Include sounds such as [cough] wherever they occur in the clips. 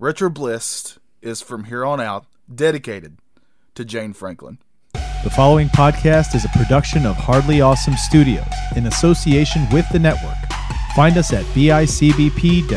Retro Bliss is from here on out dedicated to Jane Franklin. The following podcast is a production of Hardly Awesome Studios in association with the network. Find us at bicbp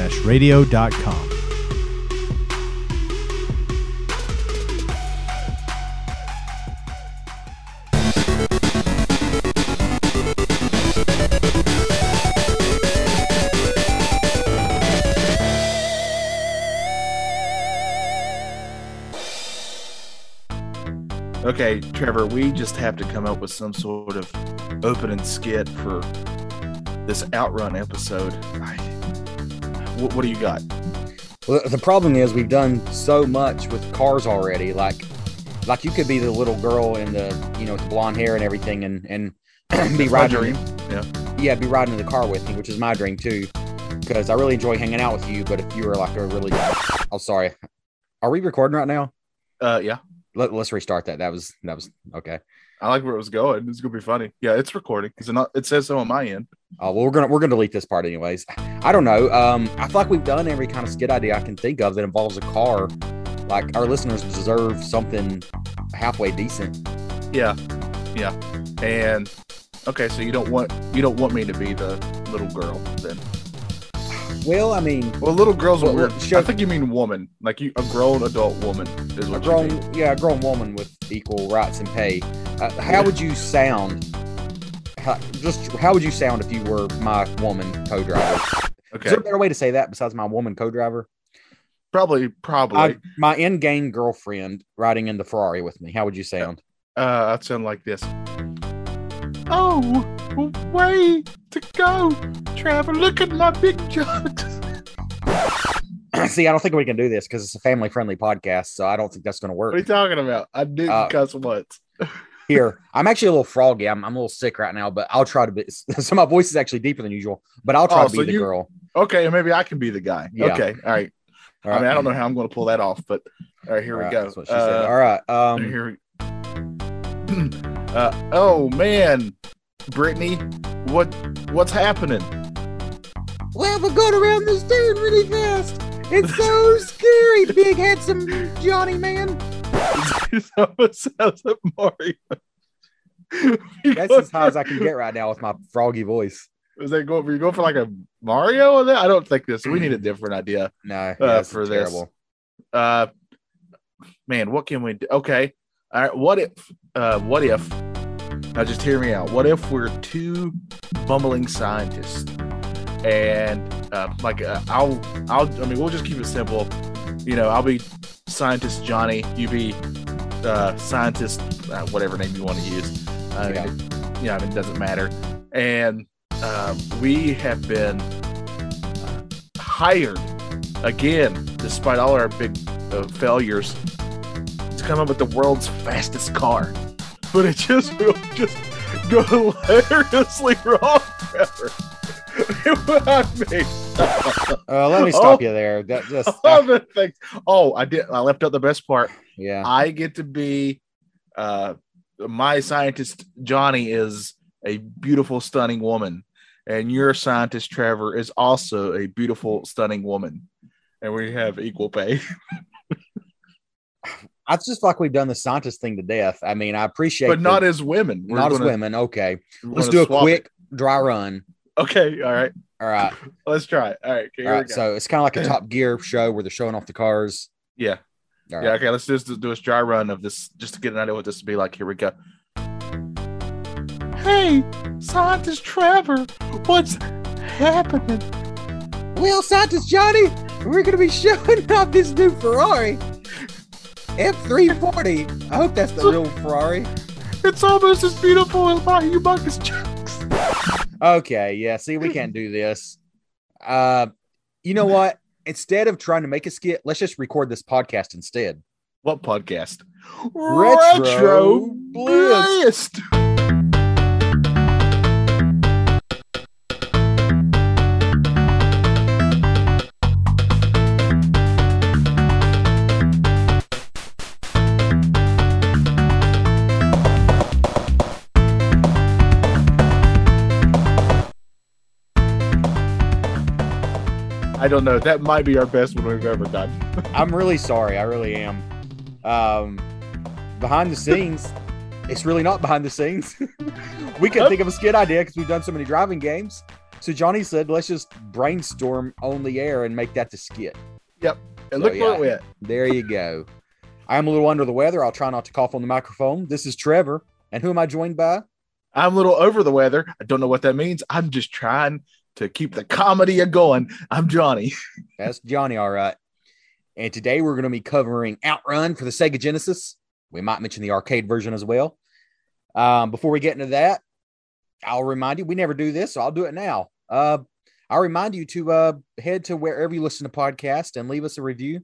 Okay, Trevor, we just have to come up with some sort of opening skit for this outrun episode. What, what do you got? Well, the problem is we've done so much with cars already. Like, like you could be the little girl in the, you know, with the blonde hair and everything, and and [clears throat] be That's riding. Yeah. Yeah, be riding in the car with me, which is my dream too. Because I really enjoy hanging out with you. But if you were like a really, oh sorry, are we recording right now? Uh, yeah. Let, let's restart that. That was that was okay. I like where it was going. It's gonna be funny. Yeah, it's recording. It's not. It says so on my end. Oh well, we're gonna we're gonna delete this part anyways. I don't know. Um, I feel like we've done every kind of skit idea I can think of that involves a car. Like our listeners deserve something halfway decent. Yeah, yeah. And okay, so you don't want you don't want me to be the little girl then? Well, I mean, Well, little girl's a Well, weird. show- I think you mean woman, like you a grown adult woman is a what you mean. grown yeah, a grown woman with equal rights and pay. Uh, how Yeah. would you sound? How, just how would you sound if you were my woman co-driver? Is there a better way to say that besides my woman co-driver? probably probably. I, my in-game girlfriend riding in the Ferrari with me. How would you sound? uh, I'd sound like this. Oh, way to go, Trevor! Look at my big jugs. See, I don't think we can do this because it's a family-friendly podcast, so I don't think that's going to work. What are you talking about? I didn't Uh, cuss once. [laughs] Here, I'm actually a little froggy. I'm, I'm a little sick right now, but I'll try to be. [laughs] So my voice is actually deeper than usual, but I'll try Oh, to be so the you- girl. Okay, maybe I can be the guy. Yeah. Okay, all right. All I mean. I don't know how I'm going to pull that off, but all right, here All we right, go. That's what she Uh. All right. Um, Here we... [clears throat] uh, oh man, Brittany, what what's happening? Well, we're going around this dude really fast. It's so [laughs] scary, big handsome Johnny man. It almost sounds like Mario. That's as high as I can get right now with my froggy voice. Is that going? Were you going for like a Mario? Or that? I don't think this. We need a different idea. No, Uh, yeah, it's for this. terrible. Uh, man, what can we do? Okay, all right. What if? Uh, what if? Now, just hear me out. What if we're two bumbling scientists, and uh, like uh, I'll, I'll. I mean, we'll just keep it simple. You know, I'll be scientist Johnny. You be uh, scientist, uh, whatever name you want to use. I Yeah. mean, it, yeah, I mean, it doesn't matter. And um, we have been uh, hired again, despite all our big uh, failures, to come up with the world's fastest car. But it just will [laughs] just go hilariously wrong, Trevor. [laughs] Uh, let me stop you there. That just [laughs] the. Oh, I did. I left out the best part. yeah. I get to be uh my scientist Johnny is a beautiful stunning woman and your scientist Trevor is also a beautiful stunning woman and we have equal pay. [laughs] I just like we've done the scientist thing to death. I mean, I appreciate, but not as women. We're not as gonna- women. Okay, let's do a quick it. dry run. Okay, all right. All right, Let's try it. All right, okay, all right. So it's kind of like a [clears throat] Top Gear show where they're showing off the cars. yeah. All Yeah, right. okay, let's just do a dry run of this just to get an idea what this would be like. Here we go. Hey, scientist Trevor, what's happening? Well, scientist Johnny, we're going to be showing [laughs] off this new Ferrari F340. I hope that's the real Ferrari. It's almost as beautiful as my humongous chunks. Okay, yeah. See, we can't do this. Uh, you know what? Instead of trying to make a skit, let's just record this podcast instead. What podcast? Retro Bliss. Blist. I I don't know. That might be our best one we've ever done. [laughs] I'm really sorry. I really am. Um, behind the scenes, it's really not behind the scenes. [laughs] we couldn't think of a skit idea because we've done so many driving games. So Johnny said, let's just brainstorm on the air and make that the skit. Yep. And look So, where yeah. it. There you go. I am a little under the weather. I'll try not to cough on the microphone. This is Trevor. And who am I joined by? I'm a little over the weather. I don't know what that means. I'm just trying to keep the comedy a going. I'm Johnny. [laughs] That's Johnny, all right. And today we're going to be covering Outrun for the Sega Genesis. We might mention the arcade version as well. Um, before we get into that, I'll remind you we never do this, so I'll do it now. Uh, I'll remind you to uh, head to wherever you listen to podcasts and leave us a review.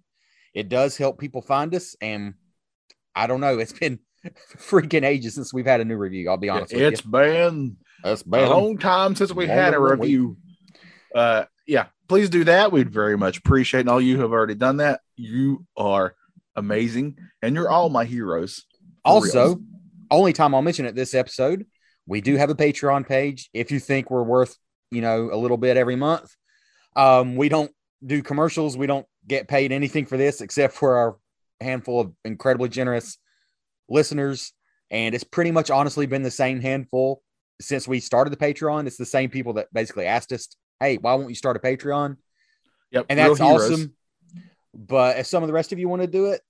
It does help people find us. And I don't know, it's been [laughs] freaking ages since we've had a new review. I'll be honest It's been you. It's a long time since we had a over a week. review. Uh, yeah, please do that. We'd very much appreciate. And all you have already done that, you are amazing, and you're all my heroes. Also, reals. only time I'll mention it this episode, we do have a Patreon page. If you think we're worth, you know, a little bit every month, um, we don't do commercials. We don't get paid anything for this except for our handful of incredibly generous listeners. And it's pretty much honestly been the same handful since we started the Patreon. It's the same people that basically asked us, Hey, why won't you start a Patreon? yep, and that's awesome. But if some of the rest of you want to do it,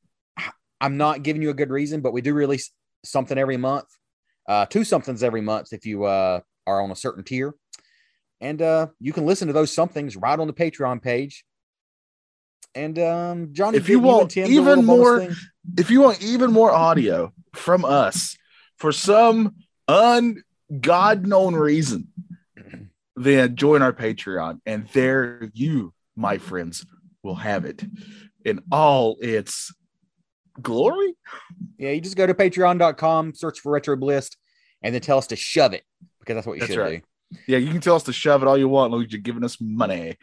I'm not giving you a good reason, but we do release something every month, uh, two somethings every month if you uh, are on a certain tier, and uh, you can listen to those somethings right on the Patreon page. And um, Johnny, If you want Tim do a even more- If you want even more audio from us for some ungod known reason, [clears throat] then join our Patreon, and there you, my friends, will have it in all its glory. yeah, you just go to Patreon.com, search for Retro Bliss, and then tell us to shove it because that's what you That's should right. do. Yeah, you can tell us to shove it all you want, as long as you're giving us money.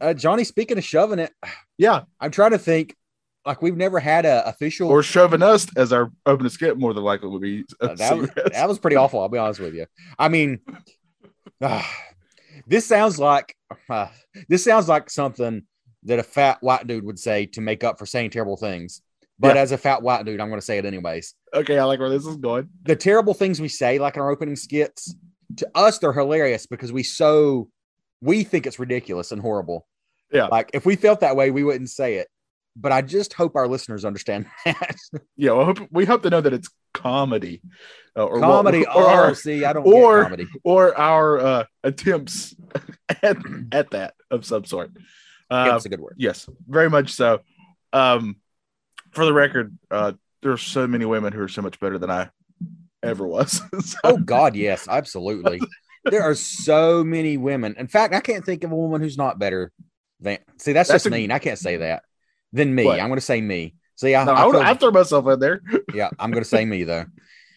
Uh, Johnny, speaking of shoving it, Yeah, I'm trying to think. Like we've never had a official or shoving us as our opening skit more than likely would be. Uh, that, was, that was pretty awful. I'll be honest with you. I mean, [sighs] ah, this sounds like uh, this sounds like something that a fat white dude would say to make up for saying terrible things. But Yeah. as a fat white dude, I'm going to say it anyways. okay. I like where this is going. The terrible things we say, like in our opening skits, to us they're hilarious because we so we think it's ridiculous and horrible. Yeah. Like if we felt that way, we wouldn't say it. But I just hope our listeners understand [laughs] that Yeah, well, hope, we hope to know that it's comedy, uh, or comedy. [laughs] or, oh, our, see, I don't or- get comedy. or our uh, attempts [laughs] at, at that of some sort. Uh, That's a good word. yes, very much so. Um, for the record, uh, there are so many women who are so much better than I ever was. So- Oh God, yes, absolutely. there are so many women. In fact, I can't think of a woman who's not better than. See, that's, That's just a- mean. I can't say that. Than me, What? I'm going to say me. See, I, no, I I, would, I throw myself in there. [laughs] yeah, I'm going to say me though.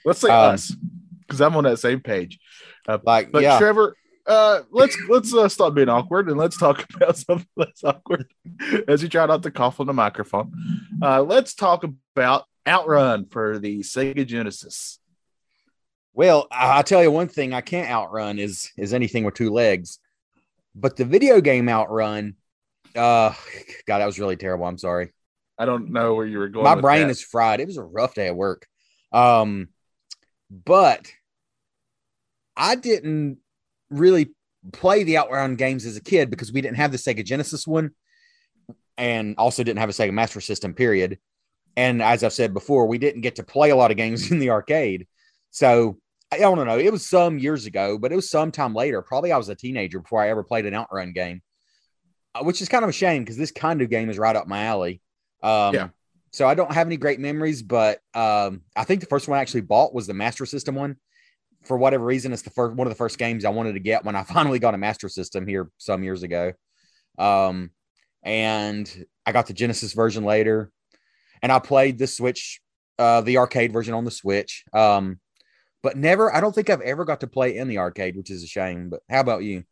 Let's say Um, us, because I'm on that same page. Uh, Like, but yeah, Trevor, uh, let's let's uh, stop being awkward and let's talk [laughs] about something less awkward as you try not to cough on the microphone. Uh, let's talk about Outrun for the Sega Genesis. Well, I, I tell you one thing I can't outrun is is anything with two legs. But the video game outrun, uh, God, that was really terrible. I'm sorry. I don't know where you were going. My brain that. is fried. It was a rough day at work. Um, but I didn't really play the Outrun games as a kid because we didn't have the Sega Genesis one, and also didn't have a Sega Master System. Period. And as I've said before, we didn't get to play a lot of games [laughs] in the arcade. So I don't know. It was some years ago, but it was sometime later. Probably I was a teenager before I ever played an Outrun game, which is kind of a shame because this kind of game is right up my alley. Um, Yeah. So I don't have any great memories, but um, I think the first one I actually bought was the Master System one. For whatever reason, it's the first one of the first games I wanted to get when I [laughs] finally got a Master System here some years ago. Um, and I got the Genesis version later, and I played the Switch, uh, the arcade version on the Switch. Um, but never, I don't think I've ever got to play in the arcade, which is a shame. But how about you?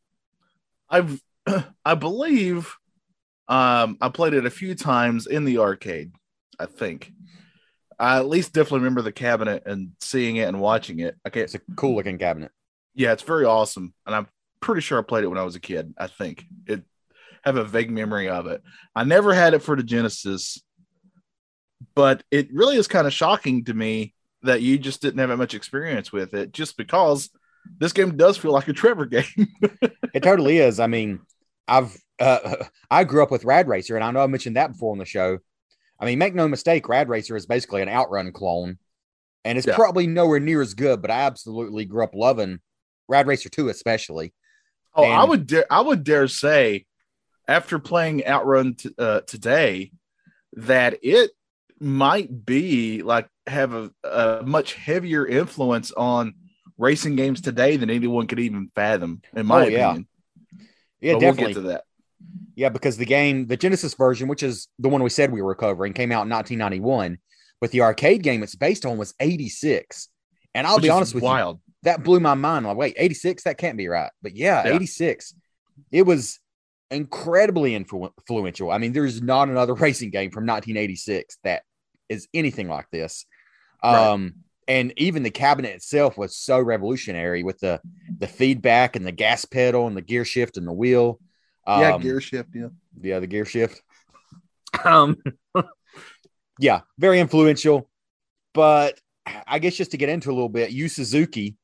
I've [clears throat] I believe um I played it a few times in the arcade, I think. I at least definitely remember the cabinet and seeing it and watching it. Okay, It's a cool looking cabinet. yeah, it's very awesome. And I'm pretty sure I played it when I was a kid. I think it have a vague memory of it. I never had it for the Genesis, but it really is kind of shocking to me that you just didn't have that much experience with it, just because this game does feel like a Trevor [laughs] game. it totally is. I mean, I've uh, [laughs] I grew up with Rad Racer, and I know I mentioned that before on the show. I mean, make no mistake, Rad Racer is basically an Outrun clone, and it's yeah. probably nowhere near as good. But I absolutely grew up loving Rad Racer Two, especially. Oh, and, I would dare I would dare say, after playing Outrun t- uh, today, that it might be like have a, a much heavier influence on racing games today than anyone could even fathom, in my oh, opinion. Yeah, but definitely. We'll get to that. Yeah, because the game, the Genesis version, which is the one we said we were covering, came out in 1991, but the arcade game it's based on was 86. And I'll which be honest with wild. you, that blew my mind. Like, wait, 86? That can't be right. But yeah, yeah. 86. It was incredibly influ- influential. I mean, there's not another [laughs] racing game from 1986 that is anything like this. Um, right. And even the cabinet itself was so revolutionary with the the feedback and the gas pedal and the gear shift and the wheel. Um, yeah, gear shift. Yeah, yeah, the gear shift. Um, [laughs] yeah, very influential. But I guess just to get into a little bit, Yu Suzuki,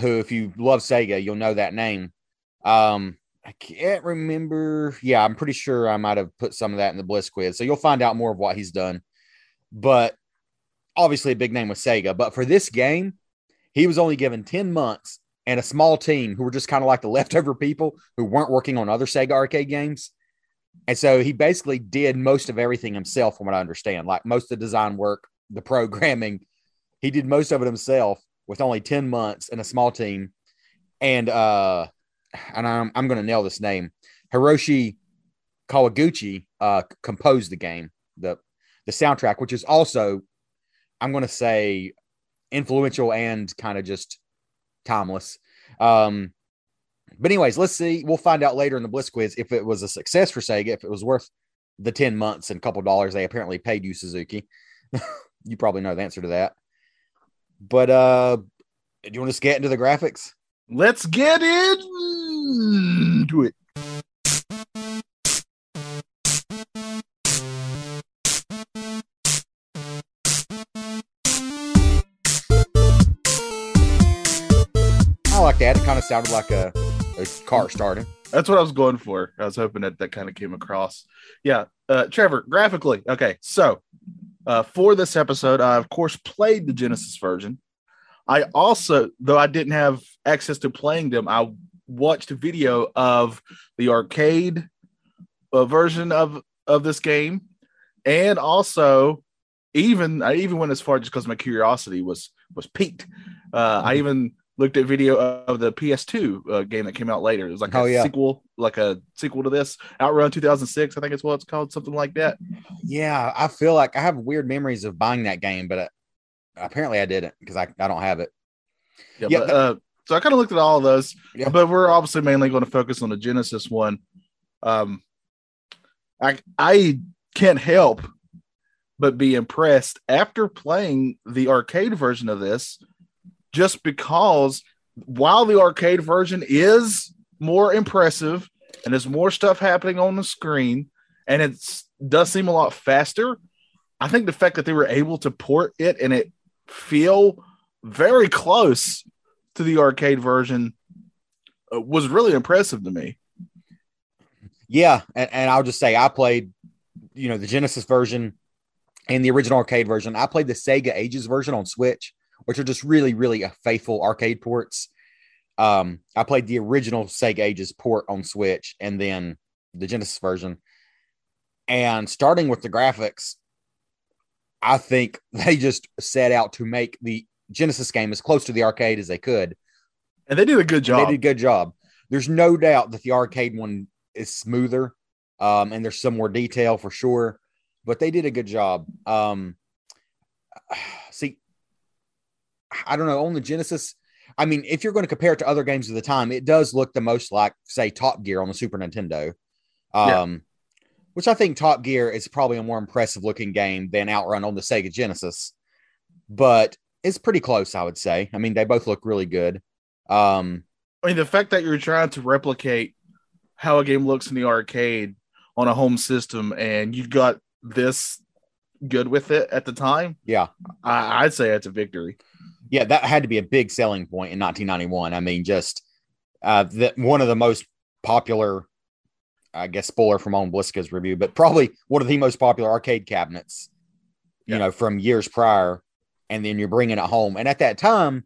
who, if you love Sega, you'll know that name. Um, I can't remember. Yeah, I'm pretty sure I might have put some of that in the Bliss quiz. So you'll find out more of what he's done. But obviously a big name with Sega. But for this game, he was only given 10 months and a small team who were just kind of like the [laughs] leftover people who weren't working on other Sega arcade games. And so he basically did most of everything himself, from what I understand, like most of the design work, the programming. He did most of it himself with only 10 months and a small team. And uh and I'm I'm gonna nail this name. Hiroshi Kawaguchi uh composed the game, the the soundtrack, which is also, I'm gonna say influential and kind of just timeless. Um, but anyways, let's see. We'll find out later in the Bliss quiz if it was a success for Sega, if it was worth the 10 months and couple dollars they apparently paid Yu, Suzuki. [laughs] you probably know the answer to that. But uh do you want to get into the graphics? Let's get into it. Like that. It kind of sounded like a, a car starting. That's what I was going for. I was hoping that that kind of came across. Yeah. Uh, Trevor, graphically. Okay. So uh, for this episode, I, of course, played the Genesis version. I also, though I didn't have access to playing them, I watched a video of the arcade uh, version of, of this game. And also, even I even went as far just because my curiosity was was piqued. Uh, I even looked at video of the PS2 uh, game that came out later. It was like oh, a yeah. sequel, like a sequel to this Outrun 2006. I think it's what it's called, something like that. Yeah, I feel like I have weird memories of buying that game, but uh, apparently I didn't because I, I don't have it. Yeah, yeah but, uh, so I kind of looked at all of those, yeah. but we're obviously mainly going to focus on the Genesis one. Um, I I can't help but be impressed after playing the arcade version of this just because while the arcade version is more impressive and there's more stuff happening on the screen and it does seem a lot faster, I think the fact that they were able to port it and it feel very close to the arcade version uh, was really impressive to me. Yeah, and, and I'll just say I played, you know, the Genesis version and the original arcade version. I played the Sega Ages version on Switch, which are just really, really faithful arcade ports. Um, I played the original Sega Ages port on Switch and then the Genesis version. And starting with the graphics, I think [laughs] they just set out to make the Genesis game as close to the arcade as they could. And they did a good job. And they did a good job. There's no doubt that the arcade one is smoother um, and there's some more detail for sure, but they did a good job. Um, [sighs] see, I don't know, on the Genesis. I mean, if you're going to compare it to other games of the time, it does look the most like, say, Top Gear on the Super Nintendo. Um, yeah. Which I think Top Gear is probably a more impressive looking game than Outrun on the Sega Genesis, but it's pretty close, I would say. I mean, they both look really good. Um, I mean, the fact that you're trying to replicate how a game looks in the arcade on a home system, and you got this good with it at the time, Yeah. I, I'd say it's a victory. Yeah, that had to be a big selling point in 1991. I mean, just uh, that one of the most popular, I guess, spoiler from on Bliss quiz review, but probably one of the most popular arcade cabinets, you Yeah. know, from years prior. And then you're bringing it home. And at that time,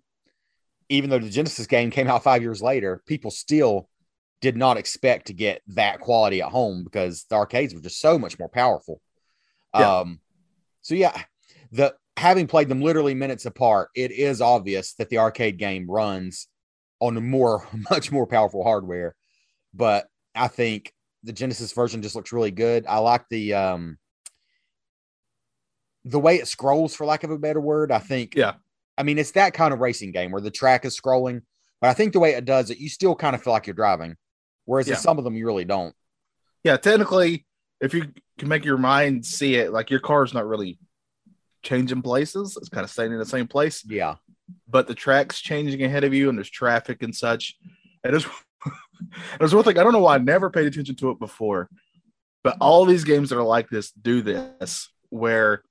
even though the Genesis game came out five years later, people still did not expect to get that quality at home because the arcades were just so much more powerful. Yeah. Um, so yeah, the having played them literally minutes apart, it is obvious that the arcade game runs on more, [laughs] much more powerful hardware. But I think the Genesis version just looks really good. I like the um the way it scrolls, for lack of a better word. I think, Yeah. I mean, it's that kind of racing game where the track is scrolling, but I think the way it does it, you still kind of feel like you're driving. Whereas in some of them, you really don't. Yeah, technically, if you can make your mind see it, like your car's not really changing places, it's kind of staying in the same place, Yeah. but the track's changing ahead of you, and there's traffic and such. And there's [laughs] there's one thing I don't know why I never paid attention to it before, but all these games that are like this do this, where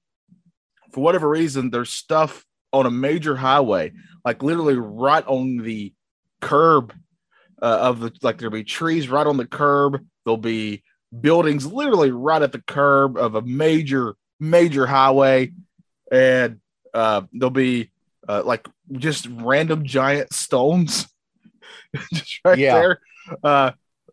for whatever reason there's stuff on a major highway, like literally right on the curb uh, of the like there'll be trees right on the curb. There'll be buildings literally right at the curb of a major major highway, and uh, there'll be uh, like just random giant stones [laughs] just right Yeah. there. Uh,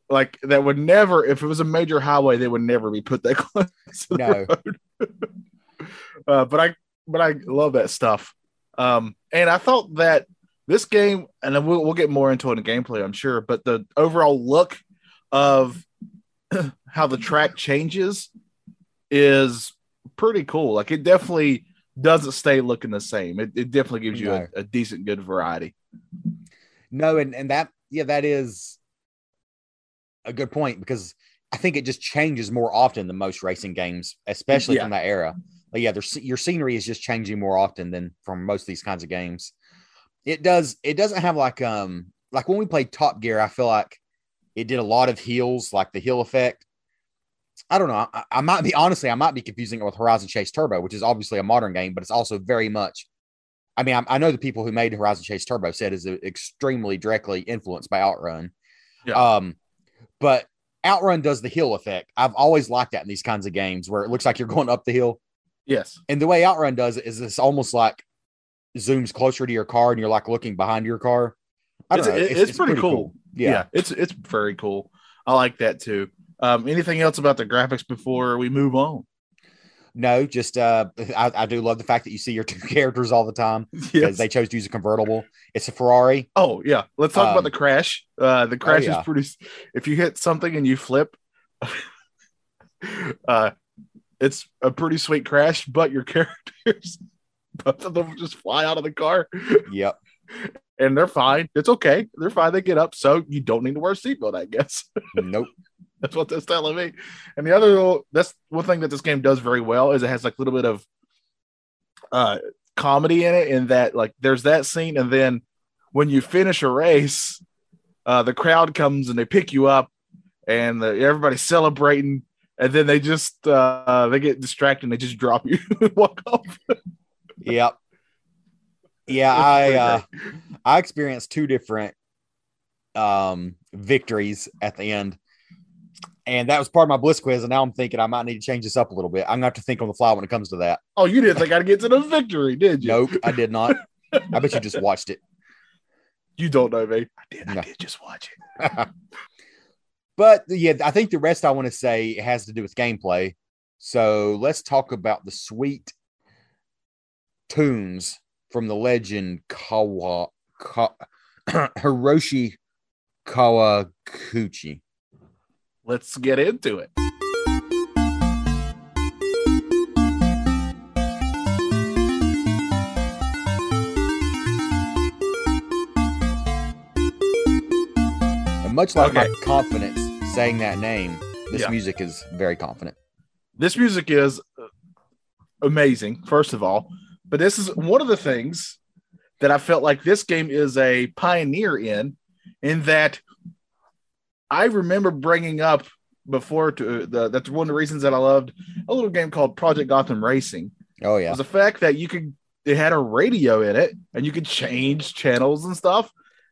like that would never, if it was a major highway, they would never be put that [laughs] close. to the No. road. [laughs] uh, but I, but I love that stuff. Um, and I thought that this game, and then we'll, we'll get more into it in gameplay, I'm sure, but the overall look of [clears throat] how the track changes is pretty cool. Like it definitely doesn't stay looking the same. It, it definitely gives you No. a, a decent, good variety. No, and and that yeah, that is a good point because I think it just changes more often than most racing games, especially Yeah. from that era. But yeah, there's your scenery is just changing more often than from most of these kinds of games. It does. It doesn't have like um like when we played Top Gear. I feel like it did a lot of hills, like the hill effect. I don't know. I, I might be honestly, I might be confusing it with Horizon Chase Turbo, which is obviously a modern game, but it's also very much. I mean, I, I know the people who made Horizon Chase Turbo said is extremely directly influenced by Outrun. Yeah. Um, but Outrun does the hill effect. I've always liked that in these kinds of games where it looks like you're going up the hill. Yes. And the way Outrun does it is it's almost like zooms closer to your car and you're like looking behind your car. I don't It's- know. it's pretty cool. Yeah. it's it's very cool. I like that too. Um, anything else about the graphics before we move on? No, just uh, I, I do love the fact that you see your two [laughs] characters all the time because Yes. they chose to use a convertible. It's a Ferrari. oh yeah. Let's talk Um, about the crash. Uh, the crash yeah. is pretty. If you hit something and you flip, [laughs] uh, it's a pretty sweet crash. But your [laughs] characters, both of them, just fly out of the car, Yep. and they're fine. It's okay. They're fine. They get up, so you don't need to wear a seatbelt. I guess. nope. That's what that's telling me. And the other, little- that's one thing that this game does very well is it has like a little bit of uh comedy in it. In that, like, there's that scene, and then when you finish a race, uh, the crowd comes and they pick you up, and the, everybody's celebrating, and then they just uh they get distracted and they just drop you [laughs] and walk off. Yep. Yeah, I uh, I experienced two different um victories at the end. And that was part of my bliss quiz. And now I'm thinking I might need to change this up a little bit. I'm gonna have to think on the fly when it comes to that. Oh, you didn't think I'd get to the victory, did you? Nope, I did not. [laughs] I bet you just watched it. You don't know me. I did. No. I did just watch it. [laughs] But yeah, I think the rest I want to say has to do with gameplay. So let's talk about the sweet tunes from the legend Kawa Ka, [clears throat] Hiroshi Kawaguchi. Let's get into it. And much like Okay. my confidence saying that name, this Yeah. music is very confident. this music is amazing first of all but this is one of the things that i felt like this game is a pioneer in in that I remember bringing up before to the that's one of the reasons that I loved a little game called Project Gotham Racing. Oh yeah. Was the fact that you could it had a radio in it and you could change channels and stuff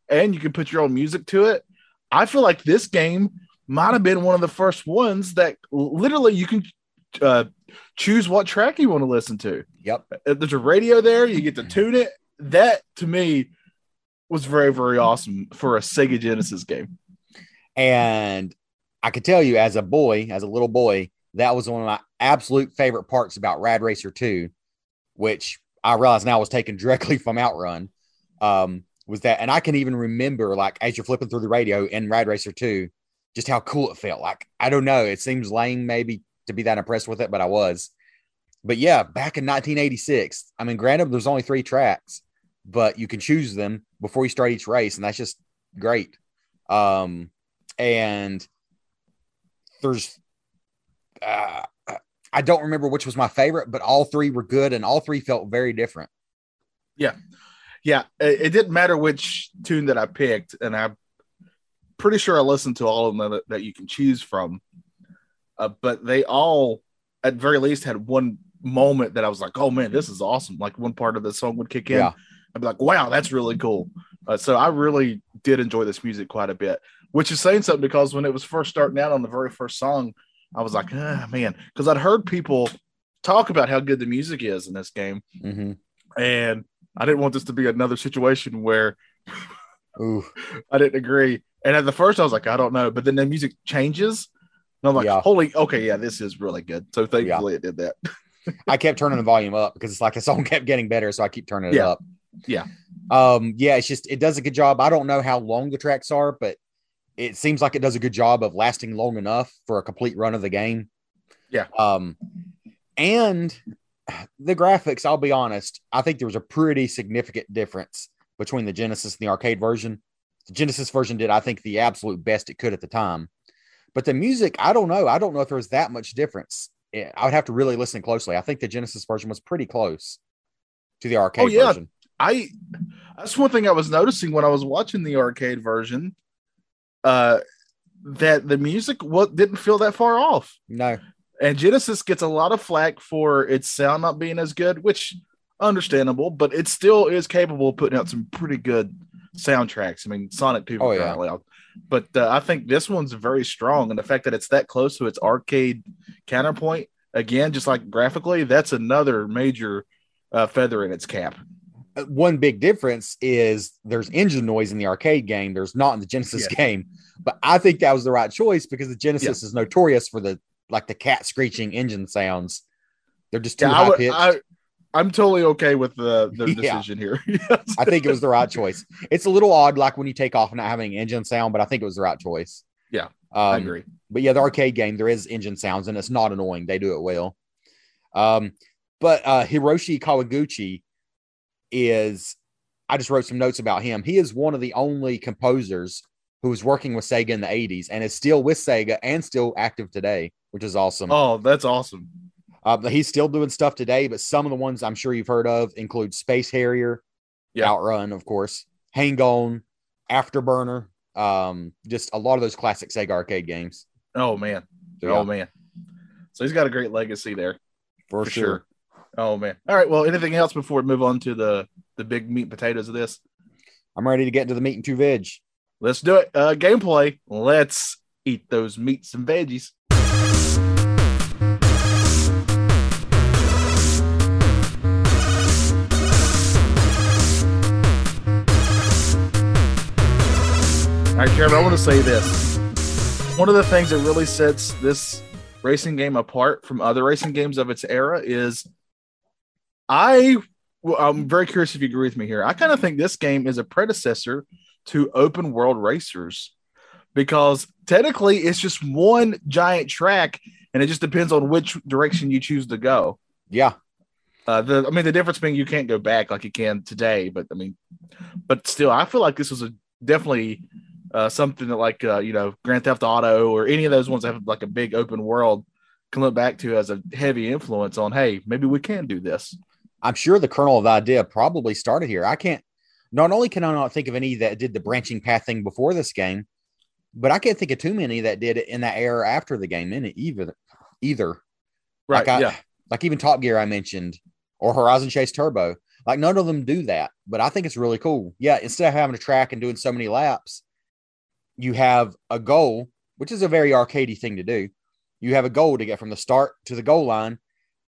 and you could put your own music to it. I feel like this game might have been one of the first ones that literally you can uh, choose what track you want to listen to. Yep. Uh, There's a radio there, you get to tune it. That to me was very, very awesome for a Sega Genesis game. And I could tell you, as a boy, as a little boy, that was one of my absolute favorite parts about Rad Racer 2, which I realize now was taken [laughs] directly from Outrun. Um, was that, and I can even remember, like, as you're flipping through the radio in Rad Racer 2, just how cool it felt. Like, I don't know, it seems lame maybe to be that impressed with it, but I was. But yeah, back in 1986, I mean, granted, there's only three tracks, but you can choose them before you start each race, and that's just great. Um, and there's uh, I don't remember which was my favorite, but all three were good and all three felt very different. Yeah. Yeah. It, it didn't matter which tune that I picked. And I'm pretty sure I listened to all of them that, that you can choose from. Uh, but they all, at very least, had one moment that I was like, oh man, this is awesome. Like one part of the song would kick in. Yeah. I'd be like, wow, that's really cool. Uh, so I really did enjoy this music quite a bit, which is saying something because when it was first starting out on the very first song, I was like, ah, man, because I'd heard people talk about how good the music is in this game, Mm-hmm. and I didn't want this to be another situation where Ooh, [laughs] I didn't agree. And at the first, I was like, I don't know, but then the music changes, and I'm like, Yeah. holy, okay, yeah, this is really good. So thankfully, it did that. [laughs] I kept turning the volume up because it's like the song [laughs] kept getting better, so I keep turning it Yeah. up. Yeah. Um, yeah, it's just it does a good job. I don't know how long the tracks are, but it seems like it does a good job of lasting long enough for a complete run of the game. Yeah. Um, and the graphics, I'll be honest, I think there was a pretty significant difference between the Genesis and the arcade version. The Genesis version did, I think, the absolute best it could at the time. But the music, I don't know. I don't know if there was that much difference. I would have to really listen closely. I think the Genesis version was pretty close to the arcade Oh, yeah. version. I that's one thing I was noticing when I was watching the arcade version, uh, that the music what didn't feel that far off. No, And Genesis gets a lot of flack for its sound not being as good, which understandable, but it still is capable of putting out some pretty good soundtracks. I mean, Sonic 2 Oh, yeah. But uh, I think this one's very strong, and the fact that it's that close to its arcade counterpoint, again, just like graphically, that's another major uh, feather in its cap. One big difference is there's engine noise in the arcade game. There's not in the Genesis Yeah. game. But I think that was the right choice because the Genesis is notorious for the like the cat screeching engine sounds. They're just too Yeah, high pitched. I, I'm totally okay with the, the [laughs] Yeah. decision here. I think it was the right choice. It's a little odd, like when you take off not having engine sound, but I think it was the right choice. Yeah, um, I agree. But yeah, the arcade game there is engine sounds, and it's not annoying. They do it well. Um, but uh, Hiroshi Kawaguchi is. I just wrote some notes about him. He is one of the only composers who was working with Sega in the '80s and is still with Sega and still active today, which is awesome. Oh, that's awesome. Uh, he's still doing stuff today, but some of the ones I'm sure you've heard of include Space Harrier, Yeah. Outrun, of course, Hang On, Afterburner, um, just a lot of those classic Sega arcade games. Oh man. So, Oh man. So he's got a great legacy there. for, for sure. sure. Oh man. All right. Well, anything else before we move on to the the big meat and potatoes of this? I'm ready to get into the meat and two veg. Let's do it. Uh gameplay. Let's eat those meats and veggies. All right, Trevor, I want to say this. One of the things that really sets this racing game apart from other racing games of its era is I I'm very curious if you agree with me here. I kind of think this game is a predecessor to open world racers because technically it's just one giant track and it just depends on which direction you choose to go. Yeah, Uh, the I mean the difference being you can't go back like you can today, but I mean, but still, I feel like this was a definitely uh, something that like uh, you know Grand Theft Auto or any of those ones that have like a big open world can look back to as a heavy influence on. Hey, maybe we can do this. I'm sure the kernel of the idea probably started here. I can't. Not only can I not think of any that did the branching path thing before this game, but I can't think of too many that did it in that era after the game in it either. Either Right. Like I- yeah. like even Top Gear I mentioned or Horizon Chase Turbo. Like none of them do that, but I think it's really cool. Yeah, instead of having a track and doing so many laps, you have a goal, which is a very arcadey thing to do. You have a goal to get from the start to the goal line,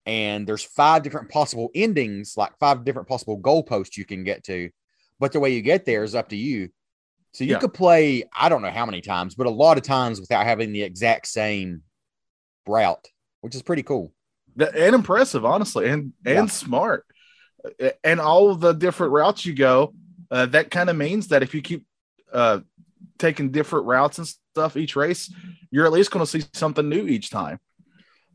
and there's five different possible endings, like five different possible goalposts you can get to. But the way you get there is up to you. So you Yeah. could play, I don't know how many times, but a lot of times without having the exact same route, which is pretty cool. And impressive, honestly, and and Yeah. smart, and all of the different routes you go. Uh, that kind of means that if you keep uh, taking different routes and stuff each race, you're at least going to see something new each time.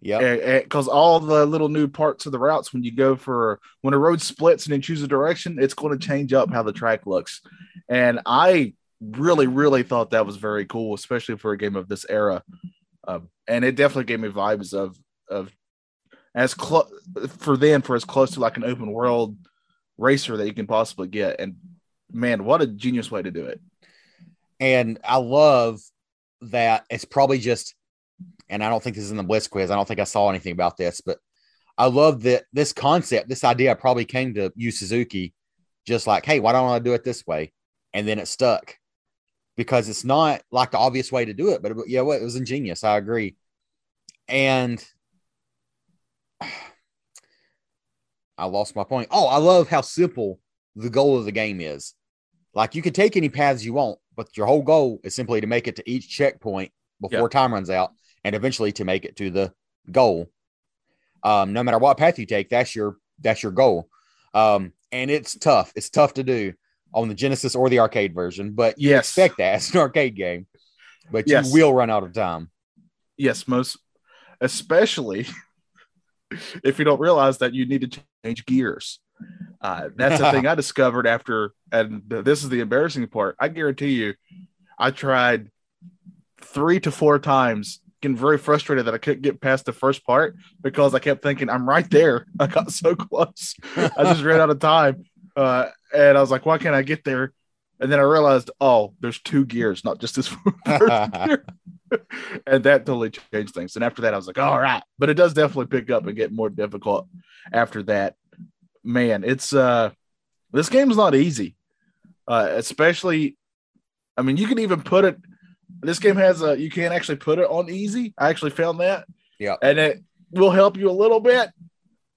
Yeah. Because all the little new parts of the routes, when you go for when a road splits and you choose a direction, it's going to change up how the track looks. And I really, really thought that was very cool, especially for a game of this era. Um, and it definitely gave me vibes of of as close for then for as close to like an open world racer that you can possibly get. And man, what a genius way to do it. And I love that it's probably just, and I don't think this is in the Bliss quiz. I don't think I saw anything about this, but I love that this concept, this idea probably came to Yu Suzuki just like, hey, why don't I do it this way? And then it stuck because it's not like the obvious way to do it, but it, yeah, well, it was ingenious. I agree. And [sighs] I lost my point. Oh, I love how simple the goal of the game is. Like you can take any paths you want, but your whole goal is simply to make it to each checkpoint before Yeah. time runs out and eventually to make it to the goal. Um, no matter what path you take, that's your that's your goal. Um, and it's tough. It's tough to do on the Genesis or the arcade version, but you Yes. expect that [laughs] it's an arcade game. But Yes. you will run out of time. Yes, most especially [laughs] if you don't realize that you need to change gears. Uh, that's the [laughs] thing I discovered after, and this is the embarrassing part. I guarantee you, I tried three to four times, getting very frustrated that I couldn't get past the first part because I kept thinking, I'm right there. [laughs] I got so close. I just ran out of time. Uh, and I was like, why can't I get there? And then I realized, oh, there's two gears, not just this [laughs] first gear. [laughs] and that totally changed things. And after that, I was like, all right. But it does definitely pick up and get more difficult after that. Man, it's uh this game's not easy. Uh especially I mean you can even put it this game has a you can't actually put it on easy. I actually found that. Yeah. And it will help you a little bit,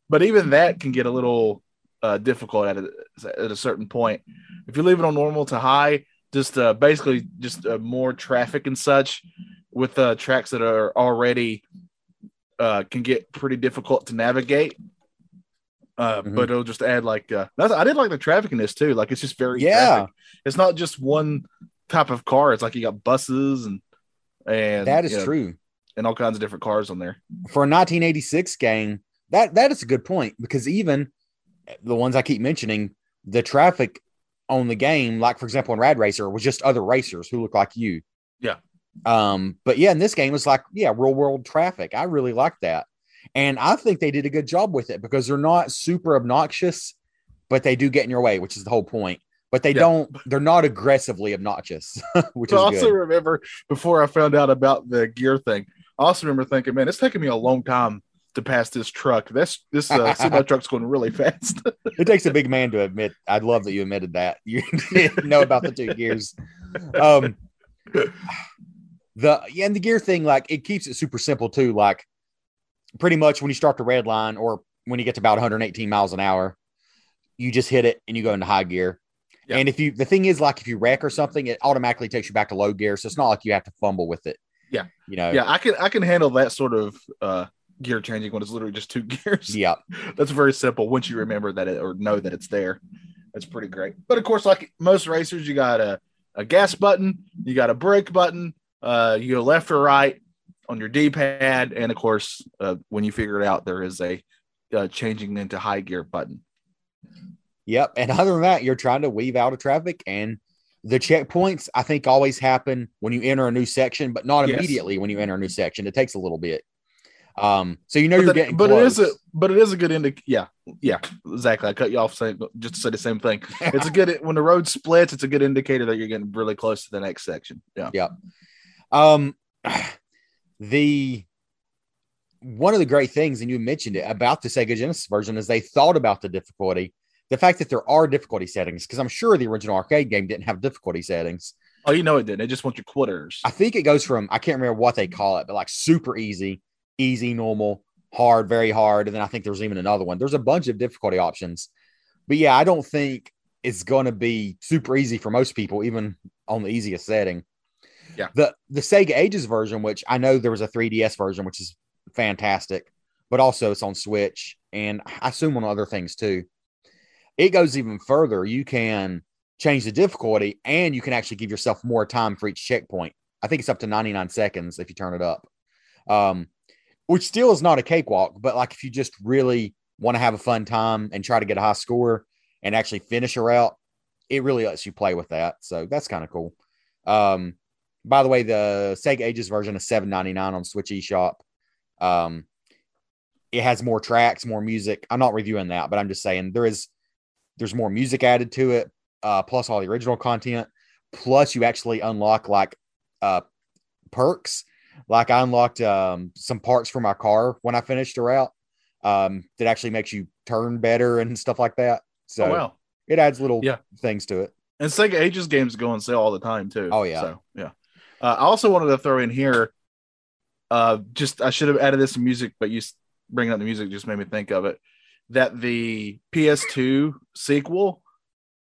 but even that can get a little uh difficult at a, at a certain point. If you leave it on normal to high, just uh basically just uh, more traffic and such with uh, tracks that are already uh, can get pretty difficult to navigate. Uh, Mhm. But it'll just add like uh, that's, I did like the traffic in this too. Like it's just very Yeah. traffic. It's not just one type of car. It's like you got buses and and that is you know, true. and all kinds of different cars on there. for a 1986 game, that that is a good point because even the ones I keep mentioning, the traffic on the game, like for example in Rad Racer, was just other racers who look like you. Yeah. Um, but yeah, in this game, it's like yeah, real world traffic. I really like that, and I think they did a good job with it because they're not super obnoxious, but they do get in your way, which is the whole point. But they Yeah. don't. They're not aggressively obnoxious, [laughs] which I is also good. remember before I found out about the gear thing. I also remember thinking, man, it's taking me a long time to pass this truck. This this uh, [laughs] semi truck's going really fast. [laughs] It takes a big man to admit. I'd love that you admitted that. You didn't know about the two gears. Um, the yeah, and the gear thing, like it keeps it super simple too. Like pretty much when you start the red line or when you get to about 118 miles an hour, you just hit it and you go into high gear. Yeah. And if you the thing is like if you wreck or something, it automatically takes you back to low gear. So it's not like you have to fumble with it. Yeah. You know. yeah, I can I can handle that sort of uh, gear changing when it's literally just two [laughs] gears. Yeah. That's very simple once you remember that it or know that it's there. That's pretty great. But of course, like most racers, you got a, a gas button, you got a brake button, uh, you go left or right on your D pad, and of course, uh, when you figure it out, there is a uh, changing into high gear button. Yep. And other than that, you're trying to weave out of traffic. And the checkpoints, I think, always happen when you enter a new section, but not Yes. immediately when you enter a new section. It takes a little bit. Um, so you know but you're that- getting but it is a but it is a good indic. Yeah, yeah, exactly. I cut you off saying just to say the same thing. [laughs] It's a good when the road splits. It's a good indicator that you're getting really close to the next section. Yeah, Yep. Um, [sighs] the one of the great things, and you mentioned it about the Sega Genesis version, is they thought about the difficulty, the fact that there are difficulty settings, because I'm sure the original arcade game didn't have difficulty settings. Oh, you know it did. They just want your quitters. I think it goes from I can't remember what they call it, but like super easy, easy, normal, hard, very hard, and then I think there's even another one. There's a bunch of difficulty options, but yeah, I don't think it's going to be super easy for most people, even on the easiest setting. Yeah. The the Sega Ages version, which I know there was a 3DS version, which is fantastic, but also it's on Switch and I assume on other things too. It goes even further. You can change the difficulty and you can actually give yourself more time for each checkpoint. I think it's up to 99 seconds if you turn it up. Um, which still is not a cakewalk, but like if you just really want to have a fun time and try to get a high score and actually finish a route, it really lets you play with that. So that's kind of cool. Um, by the way, the Sega Ages version is seven ninety nine on Switch eShop. Um, it has more tracks, more music. I'm not reviewing that, but I'm just saying there is there's more music added to it, uh, plus all the original content. Plus, you actually unlock like uh, perks. Like I unlocked um, some parts for my car when I finished a route um, that actually makes you turn better and stuff like that. So oh wow. it adds little Yeah. things to it. And Sega Ages games go on sale all the time too. Oh, yeah. So yeah. Uh, I also wanted to throw in here. Uh, just I should have added this music, but you bringing up the music just made me think of it. That the PS2 sequel,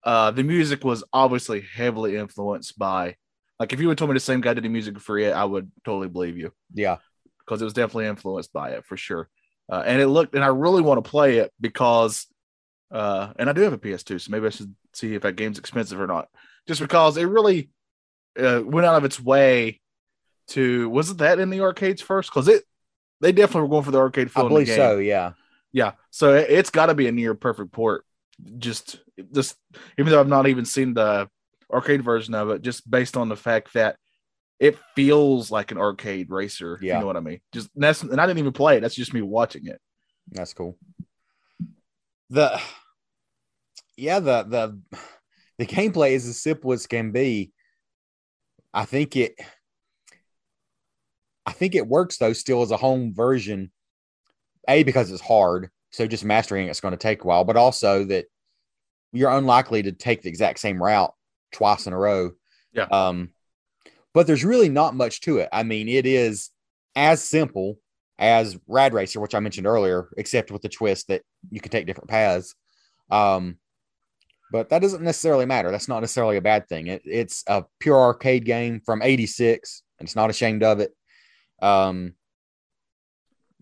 uh, the music was obviously heavily influenced by. Like, if you would told me the same guy did the music for it, I would totally believe you Yeah. because it was definitely influenced by it for sure. Uh, and it looked, and I really want to play it because, uh, and I do have a PS2, so maybe I should see if that game's expensive or not. Just because it really uh, went out of its way to, wasn't that in the arcades first? Because it, they definitely were going for the arcade feel. I believe so. Yeah. Yeah, so it, it's got to be a near perfect port. Just, just even though I've not even seen the arcade version of it, just based on the fact that it feels like an arcade racer. Yeah. you know what I mean. Just and that's, and I didn't even play it. That's just me watching it. That's cool. The yeah, the the the gameplay is as simple as can be. I think it I think it works though still as a home version. A because it's hard, so just mastering it's going to take a while, but also that you're unlikely to take the exact same route twice in a row. Yeah. Um but there's really not much to it. I mean, it is as simple as Rad Racer, which I mentioned earlier, except with the twist that you can take different paths. Um, but that doesn't necessarily matter. That's not necessarily a bad thing. It, it's a pure arcade game from '86, and it's not ashamed of it. Um,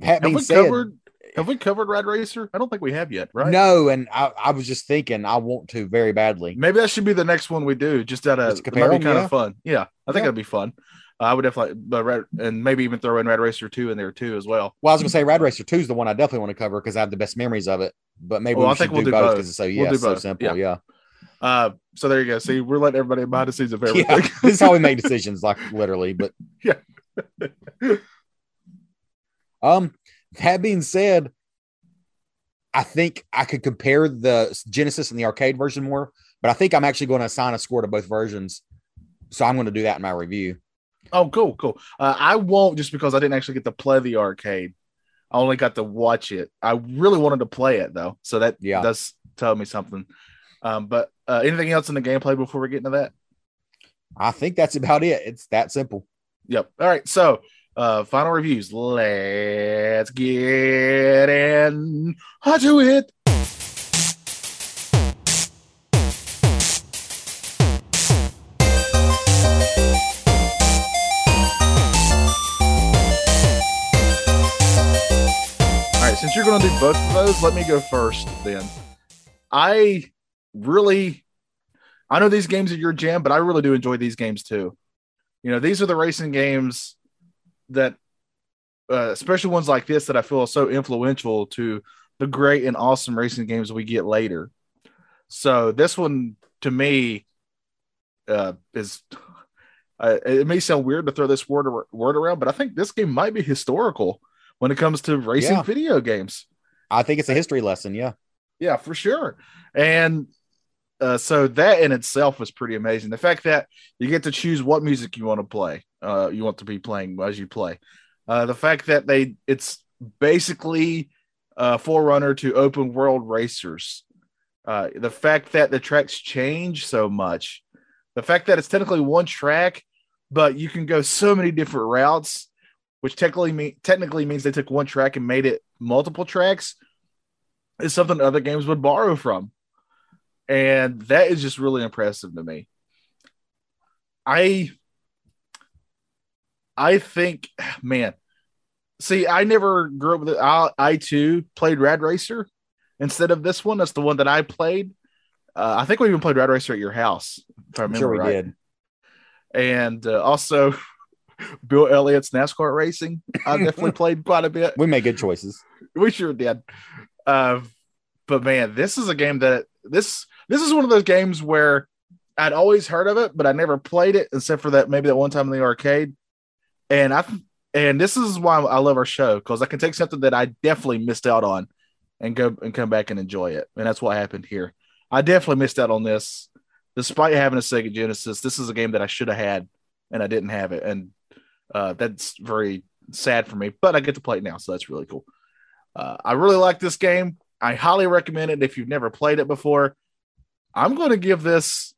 that Have we said, covered? Have we covered Rad Racer? I don't think we have yet, right? no, and I, I was just thinking I want to very badly. Maybe that should be the next one we do. Just out of compare be them, kind yeah. of fun. Yeah, I think Yeah. that'd be fun. Uh, I would definitely, but Rad, and maybe even throw in Rad Racer two in there too as well. Well, I was gonna say Rad Racer Two is the one I definitely want to cover because I have the best memories of it. But maybe Well, we I think should we'll do both because it's so We'll yeah, do so simple. Yeah. Yeah, Uh, so there you go. See, we're letting everybody behind the scenes of [laughs] everything. yeah. this is how we make [laughs] decisions, like literally. But Yeah. [laughs] um, that being said, I think I could compare the Genesis and the arcade version more, but I think I'm actually going to assign a score to both versions. So I'm going to do that in my review. Oh, cool, cool. Uh, I won't just because I didn't actually get to play the arcade. I only got to watch it. I really wanted to play it though, so that Yeah. does tell me something. Um, but uh, anything else in the gameplay before we get into that? I think that's about it. It's that simple. Yep. All right. So, uh, final reviews. Let's get in to it. All right. Since you're going to do both of those, let me go first then. I really, I know these games are your jam, but I really do enjoy these games too. You know, these are the racing games that, uh, especially ones like this, that I feel are so influential to the great and awesome racing games we get later. So this one, to me, uh, is. Uh, it may sound weird to throw this word word around, but I think this game might be historical when it comes to racing Yeah. video games. I think it's a history lesson. Yeah. Yeah, for sure. And uh, so that in itself was pretty amazing. The fact that you get to choose what music you want to play, uh, you want to be playing as you play. Uh, the fact that they it's basically a forerunner to open world racers. Uh, the fact that the tracks change so much, the fact that it's technically one track, but you can go so many different routes, which technically mean, technically means they took one track and made it multiple tracks, is something other games would borrow from and that is just really impressive to me. I I think, man, see, I never grew up with it. I, I too played Rad Racer instead of this one. That's the one that I played. Uh, I think we even played Rad Racer at your house, if I remember sure we right. did. And uh, also [laughs] Bill Elliott's NASCAR racing. I [laughs] definitely played quite a bit. We made good choices. We sure did. Uh, but man, this is a game that this this is one of those games where I'd always heard of it, but I never played it except for that maybe that one time in the arcade. And I and this is why I love our show because I can take something that I definitely missed out on and go and come back and enjoy it. And that's what happened here. I definitely missed out on this, despite having a Sega Genesis. This is a game that I should have had, and I didn't have it, and uh, that's very sad for me. But I get to play it now, so that's really cool. Uh, I really like this game. I highly recommend it if you've never played it before. I'm going to give this.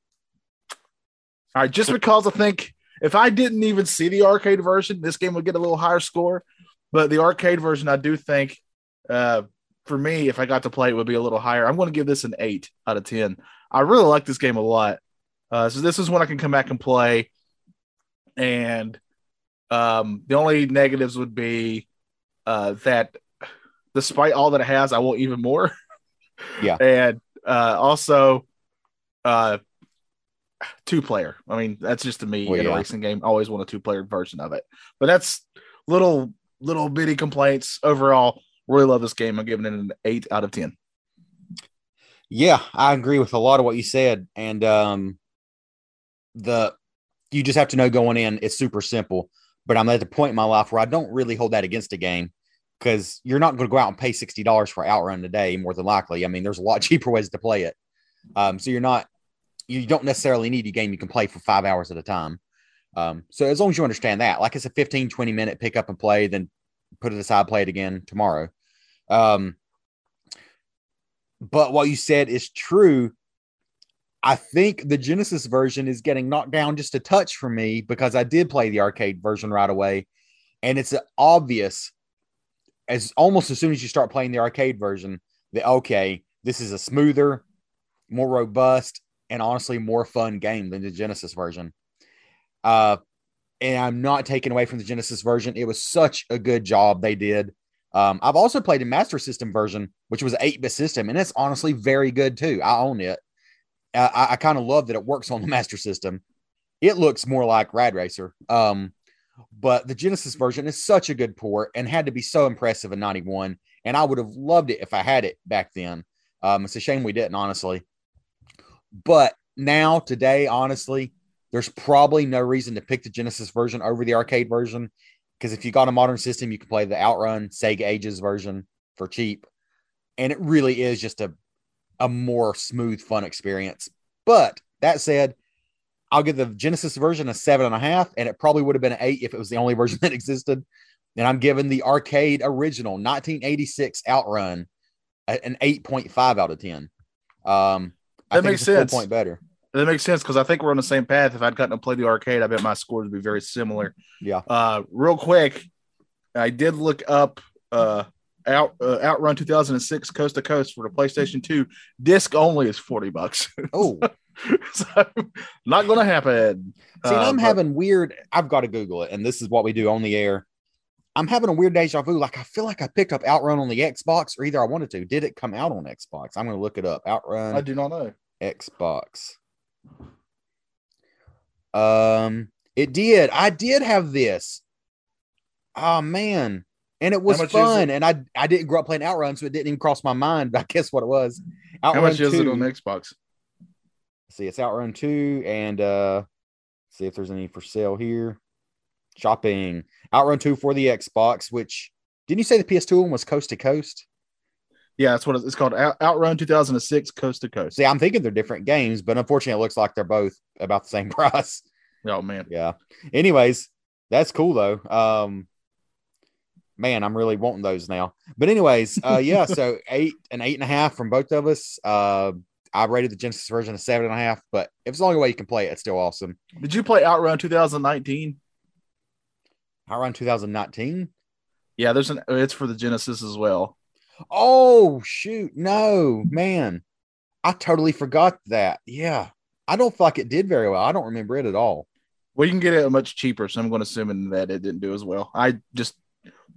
All right, just because I think if I didn't even see the arcade version, this game would get a little higher score. But the arcade version, I do think, uh, for me, if I got to play it, would be a little higher. I'm going to give this an eight out of ten. I really like this game a lot. Uh, so this is one I can come back and play. And um, the only negatives would be uh, that despite all that it has, I want even more. [laughs] Yeah. and uh, also, uh, two player. I mean, that's just to me well, in yeah. a racing game. I always want a two player version of it. But that's little little bitty complaints overall. Really love this game. I'm giving it an eight out of ten. Yeah, I agree with a lot of what you said, and um, the you just have to know going in. It's super simple. But I'm at the point in my life where I don't really hold that against a game because you're not going to go out and pay sixty dollars for Outrun today. More than likely, I mean, there's a lot [laughs] cheaper ways to play it. Um, so you're not you don't necessarily need a game you can play for five hours at a time. Um, so as long as you understand that, like it's a 15, 20 minute pick up and play, then put it aside, play it again tomorrow. Um, but what you said is true. I think the Genesis version is getting knocked down just a touch for me because I did play the arcade version right away. And it's obvious as almost as soon as you start playing the arcade version that okay, this is a smoother, more robust, and honestly more fun game than the Genesis version. Uh, and I'm not taking away from the Genesis version. It was such a good job they did. Um, I've also played a Master System version, which was an 8 bit system, and it's honestly very good too. I own it. Uh, I, I kind of love that it works on the Master System. It looks more like Rad Racer. Um, but the Genesis version is such a good port and had to be so impressive in 91. And I would have loved it if I had it back then. Um, it's a shame we didn't, honestly. But now, today, honestly, there's probably no reason to pick the Genesis version over the arcade version. Because if you got a modern system, you can play the Outrun Sega Ages version for cheap. And it really is just a, a more smooth, fun experience. But that said, I'll give the Genesis version a seven and a half, and it probably would have been an eight if it was the only version [laughs] that existed. And I'm giving the arcade original 1986 Outrun an 8.5 out of 10. Um, that makes sense. point better. That makes sense because I think we're on the same path. If I'd gotten to play the arcade, I bet my scores would be very similar. Yeah. Uh, real quick, I did look up uh, out uh, Outrun 2006 Coast to Coast for the PlayStation 2. Disc only is 40 bucks. [laughs] Oh, [laughs] so not going to happen. See, uh, I'm but, having weird. I've got to Google it, and this is what we do on the air. I'm having a weird deja vu. Like I feel like I picked up Outrun on the Xbox, or either I wanted to. Did it come out on Xbox? I'm going to look it up. Outrun. I do not know. Xbox. Um, it did. I did have this. Oh man, and it was fun. It? And I I didn't grow up playing Outrun, so it didn't even cross my mind. But I guess what it was. Outrun How much 2. is it on Xbox? See, it's Outrun 2 and uh see if there's any for sale here. Shopping. Outrun 2 for the Xbox, which didn't you say the PS2 one was coast to coast? Yeah, that's what it's called. Out, Outrun 2006 Coast to Coast. See, I'm thinking they're different games, but unfortunately, it looks like they're both about the same [laughs] price. Oh man. Yeah. Anyways, that's cool though. Um, man, I'm really wanting those now. But anyways, uh, yeah. so [laughs] eight and eight and a half from both of us. Uh, I rated the Genesis version a seven and a half, but if it's the only way you can play it, it's still awesome. Did you play Outrun 2019? Outrun 2019. Yeah, there's an. It's for the Genesis as well. Oh shoot, no, man. I totally forgot that. Yeah. I don't feel like it did very well. I don't remember it at all. Well, you can get it much cheaper, so I'm going to assume that it didn't do as well. I just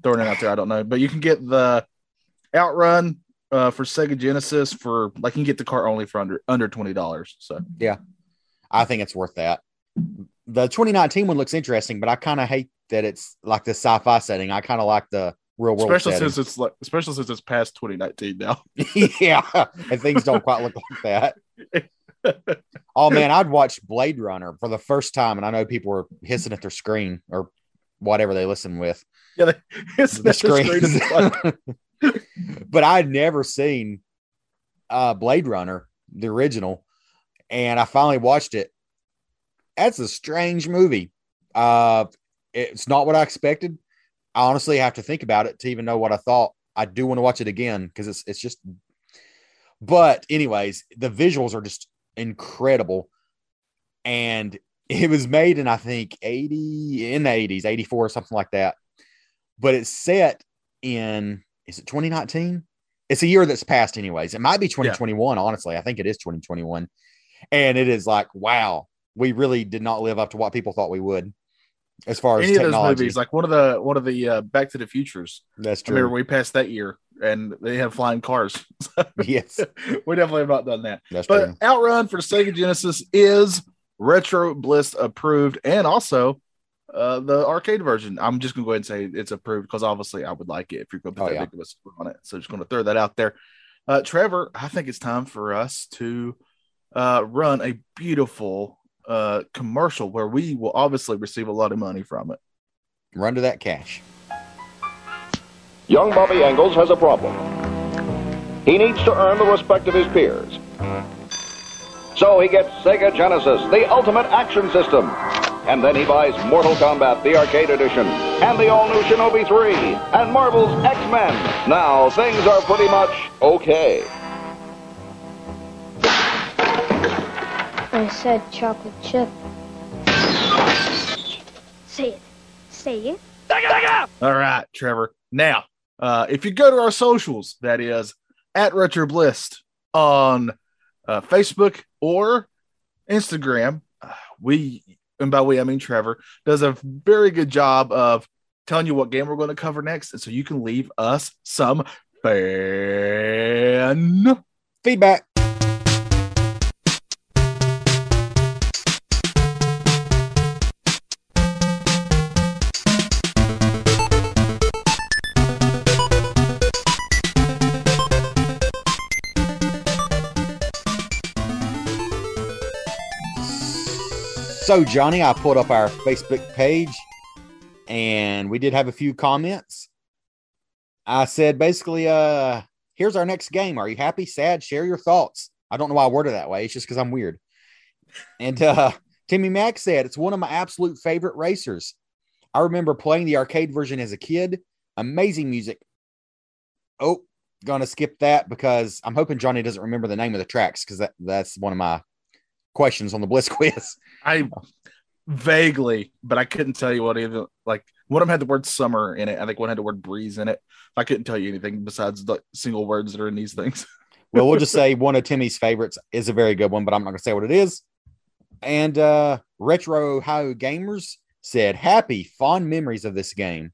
throwing it out there. I don't know, but you can get the Outrun uh, for Sega Genesis for like you can get the car only for under under twenty dollars. So yeah, I think it's worth that. The 2019 one looks interesting, but I kind of hate that it's like the sci-fi setting. I kind of like the real world, especially setting. since it's like especially since it's past 2019 now. [laughs] yeah, and things don't quite look like that. [laughs] oh man, I'd watched Blade Runner for the first time, and I know people were hissing at their screen or whatever they listen with. Yeah, they, it's the screen. [laughs] [laughs] but I'd never seen uh, Blade Runner, the original, and I finally watched it. That's a strange movie. Uh, it's not what I expected. I honestly have to think about it to even know what I thought. I do want to watch it again because it's it's just. But anyways, the visuals are just incredible, and it was made in I think eighty in the eighties, eighty four, or something like that. But it's set in is it 2019? It's a year that's passed, anyways. It might be 2021. Yeah. Honestly, I think it is 2021, and it is like, wow, we really did not live up to what people thought we would as far as any technology. of those movies. Like one of the one of the uh, Back to the Futures. That's true. I remember we passed that year, and they had flying cars. [laughs] yes, we definitely have not done that. That's but true. Outrun for Sega Genesis is Retro Bliss approved, and also uh, the arcade version. I'm just gonna go ahead and say it's approved because obviously I would like it if you're gonna put oh, that yeah. big of a score on it. So just gonna throw that out there. Uh, Trevor, I think it's time for us to uh, run a beautiful uh, commercial where we will obviously receive a lot of money from it. Run to that cash. Young Bobby Engels has a problem. He needs to earn the respect of his peers. So he gets Sega Genesis, the ultimate action system. And then he buys Mortal Kombat, the arcade edition, and the all-new Shinobi 3, and Marvel's X-Men. Now, things are pretty much okay. I said chocolate chip. Say it. Say it. All right, Trevor. Now, uh, if you go to our socials, that is at RetroBliss on uh, Facebook or Instagram, uh, we, and by we I mean Trevor, does a very good job of telling you what game we're going to cover next. And so you can leave us some fan feedback. So, Johnny, I pulled up our Facebook page and we did have a few comments. I said basically, uh, here's our next game. Are you happy, sad? Share your thoughts. I don't know why I worded that way. It's just because I'm weird. And uh, Timmy Mack said, it's one of my absolute favorite racers. I remember playing the arcade version as a kid. Amazing music. Oh, gonna skip that because I'm hoping Johnny doesn't remember the name of the tracks because that, that's one of my questions on the Bliss quiz. [laughs] I vaguely, but I couldn't tell you what either. Like one of them had the word summer in it. I think one had the word breeze in it. I couldn't tell you anything besides the single words that are in these things. [laughs] well, we'll just say one of Timmy's favorites is a very good one, but I'm not going to say what it is. And uh, Retro Ohio Gamers said, Happy, fond memories of this game.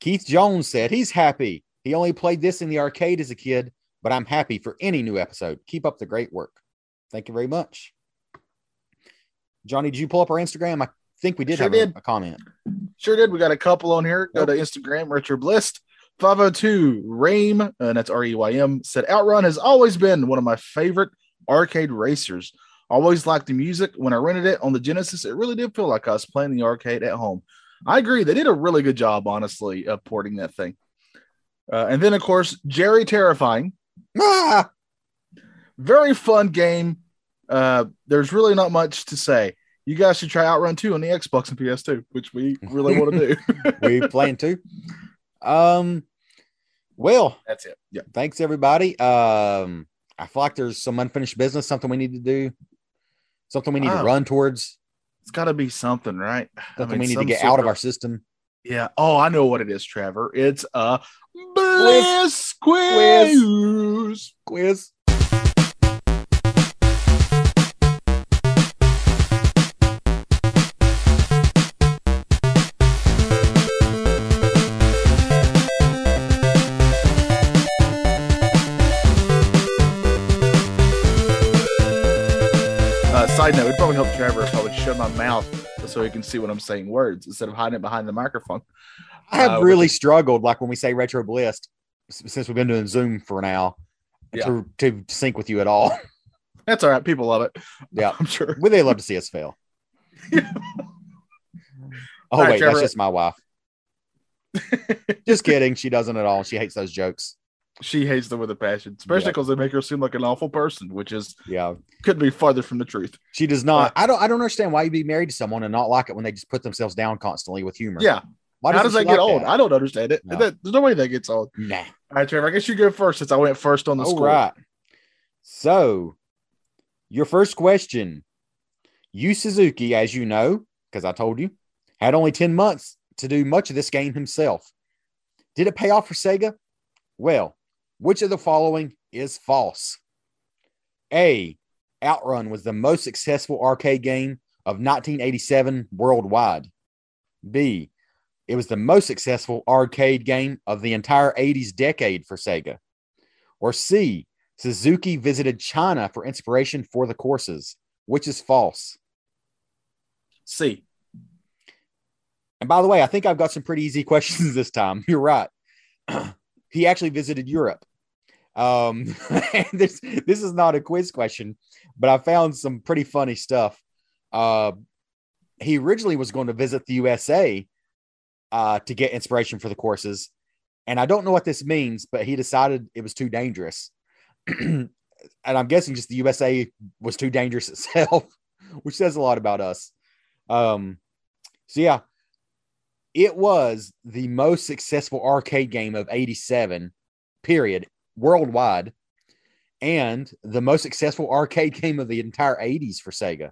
Keith Jones said he's happy. He only played this in the arcade as a kid, but I'm happy for any new episode. Keep up the great work. Thank you very much. Johnny, did you pull up our Instagram? I think we did sure have did. A, a, comment. Sure did. We got a couple on here. Go to Instagram, Retro Bliss. 502 Raym, and that's R E Y M, said Outrun has always been one of my favorite arcade racers. Always liked the music. When I rented it on the Genesis, it really did feel like I was playing the arcade at home. I agree. They did a really good job, honestly, of porting that thing. Uh, and then, of course, Jerry Terrifying. Ah, Very fun game. Uh, there's really not much to say. You guys should try Outrun 2 on the Xbox and PS2, which we really want [laughs] to do. we playing too. Um, well, That's it. Yeah. thanks everybody. Um, I feel like there's some unfinished business, something we need to do, something we need to Oh. run towards, It's got to be something, right? I something mean, we need to get out of our system. Yeah. Oh, I know what it is, Trevor. It's a Bliss Quiz. quiz. Quiz. Side note, it'd probably help Trevor if I would shut my mouth so he can see what I'm saying words instead of hiding it behind the microphone. I have Uh, really the- struggled, like when we say retro bliss, s- since we've been doing Zoom for now, Yeah. to to sync with you at all. [laughs] That's all right. People love it. Yeah. [laughs] I'm sure. Would they love to see us fail? [laughs] oh right, wait, Trevor. that's just my wife. just kidding. She doesn't at all. She hates those jokes. She hates them with a passion, especially Yeah. because they make her seem like an awful person, which is Yeah. couldn't be farther from the truth. She does not. I don't. I don't understand why you'd be married to someone and not like it when they just put themselves down constantly with humor. Yeah. Why How does that get like old? I don't understand it. No. That- there's no way that gets old. Nah. All right, Trevor. I guess you go first since I went first on the All score. right. So, your first question: Yu Suzuki, as you know, because I told you, had only ten months to do much of this game himself. Did it pay off for Sega? Well, which of the following is false? A. Outrun was the most successful arcade game of 1987 worldwide. B. It was the most successful arcade game of the entire 80s decade for Sega. Or C. Suzuki visited China for inspiration for the courses, which is false. C. And by the way, I think I've got some pretty easy [laughs] questions this time. You're right. [clears throat] he actually visited Europe. Um, [laughs] this this is not a quiz question, but I found some pretty funny stuff. Uh, he originally was going to visit the USA uh, to get inspiration for the courses, and I don't know what this means, but he decided it was too dangerous. [clears throat] and I'm guessing just the USA was too dangerous [laughs] itself, which says a lot about us. Um, so yeah, it was the most successful arcade game of 87 period worldwide and the most successful arcade game of the entire 80s for sega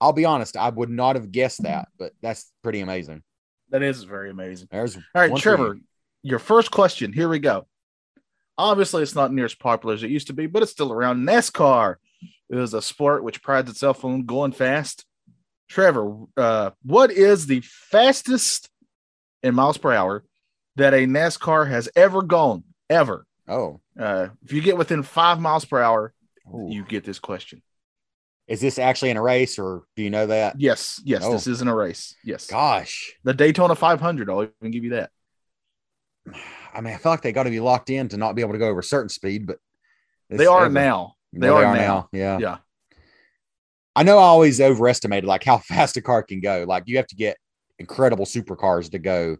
i'll be honest i would not have guessed that but that's pretty amazing That is very amazing. there's All right, Trevor, you. your first question. Here we go. Obviously, it's not near as popular as it used to be, but it's still around. NASCAR is a sport which prides itself on going fast. Trevor, uh, what is the fastest in miles per hour that a NASCAR has ever gone? Ever. Oh Uh, if you get within five miles per hour, Ooh. you get this question. is this actually in a race or do you know that Yes, yes, Oh. this isn't a race. Yes, gosh the Daytona 500. I'll even give you that. i mean i feel like they got to be locked in to not be able to go over a certain speed but They are ever- now. They, No, are, now. yeah Yeah. I know I always overestimated like how [laughs] fast a car can go. Like you have to get incredible supercars to go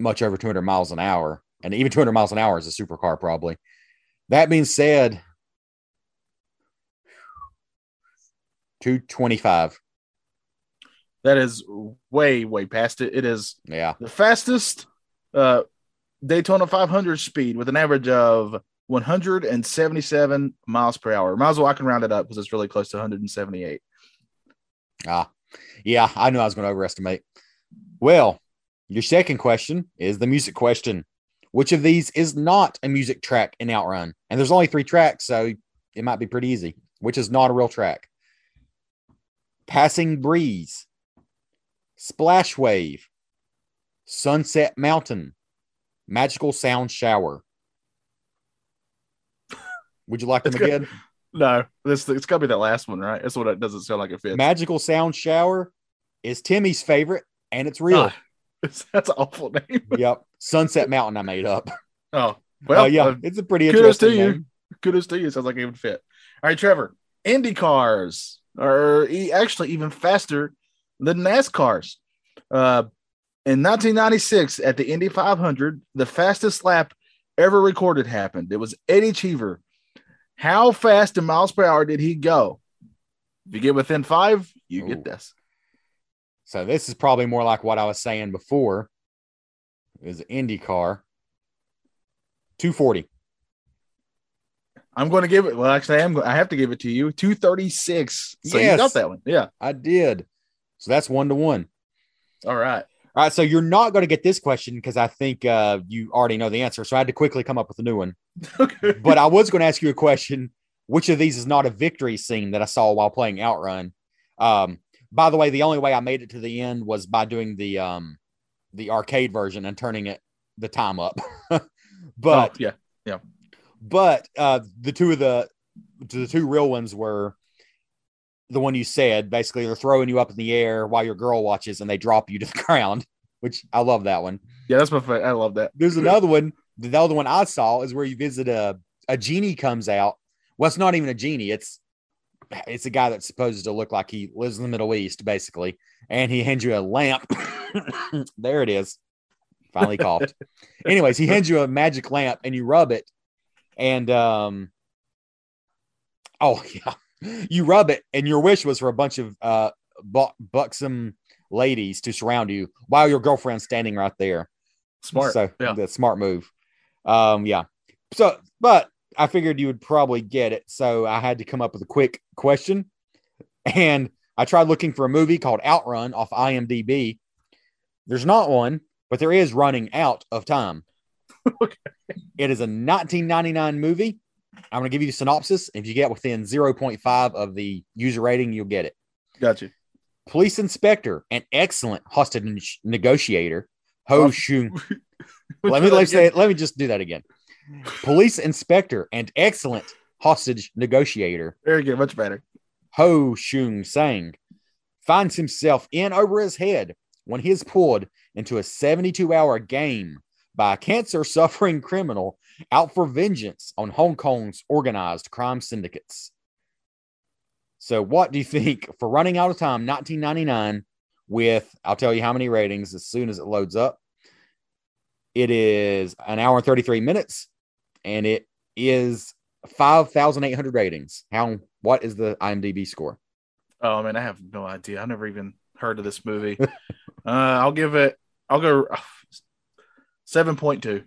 much over 200 miles an hour, and even 200 miles an hour is a supercar probably. That being said, 225. That is way, way past it. It is Yeah. the fastest uh, Daytona 500 speed with an average of 177 miles per hour. Might as well I can round it up because it's really close to 178. Ah, yeah, I knew I was going to overestimate. Well, your second question is the music question. Which of these is not a music track in Outrun? And there's only three tracks, so it might be pretty easy. Which is not a real track? Passing Breeze, Splash Wave, Sunset Mountain, Magical Sound Shower. Would you like them It's again? No, this it's got to be that last one, right? That's what it doesn't sound like it fits. Magical Sound Shower is Timmy's favorite, and it's real. Ah, that's an awful name. yep. Sunset Mountain, I made up. [laughs] Oh, Well, well, yeah, uh, it's a pretty kudos to interesting you. name. kudos to you. Sounds like it would fit. All right, Trevor. Indy cars are actually even faster than NASCARs. Uh, In 1996, at the Indy 500, the fastest lap ever recorded happened. It was Eddie Cheever. How fast in miles per hour did he go? If you get within five, you Ooh. get this. So this is probably more like what I was saying before. is was an Indy car. 240. I'm going to give it. Well, actually, I'm. I have to give it to you. 236. So you got that one. Yeah. I did. So that's one to one. All right. All right. So you're not going to get this question because I think uh, you already know the answer. So I had to quickly come up with a new one. [laughs] Okay. But I was going to ask you a question. Which of these is not a victory scene that I saw while playing Outrun? Um, by the way, the only way I made it to the end was by doing the um, the arcade version and turning it the time up. [laughs] but Oh, yeah. but uh, the two of the the two real ones were the one you said. Basically, they're throwing you up in the air while your girl watches, and they drop you to the [laughs] ground. Which I love that one. Yeah. That's my favorite. I love that. There's another one. The other one I saw is where you visit a a genie comes out. Well, it's not even a genie. It's it's a guy that's supposed to look like he lives in the Middle East, basically, and he hands you a lamp. [coughs] there it is. Finally coughed. [laughs] Anyways, he hands you a magic lamp, and you rub it, and um, oh [laughs] yeah, you rub it, and your wish was for a bunch of uh bu- buxom ladies to surround you while your girlfriend's standing right there. Smart. So yeah. the smart move. Um, yeah. So, but I figured you would probably get it. So I had to come up with a quick question. And I tried looking for a movie called Outrun off IMDb. There's not one, but there is running out of time. [laughs] Okay. It is a 1999 movie. I'm going to give you the synopsis. If you get within 0.5 of the user rating, you'll get it Gotcha. police inspector and excellent hostage negotiator Ho Oh. Shun. [laughs] let me let me say it. Let me just do that again. Police inspector and excellent hostage negotiator Very good. Much better. Ho Shung Sang finds himself in over his head when he is pulled into a 72 hour game by a cancer suffering criminal out for vengeance on Hong Kong's organized crime syndicates. So, what do you think for running out of time, 1999, with I'll tell you how many ratings as soon as it loads up? It is an hour and 33 minutes, and it is 5,800 ratings. How, what is the IMDb score? Oh man, I have no idea. I never even heard of this movie. [laughs] uh, I'll give it. I'll go point two.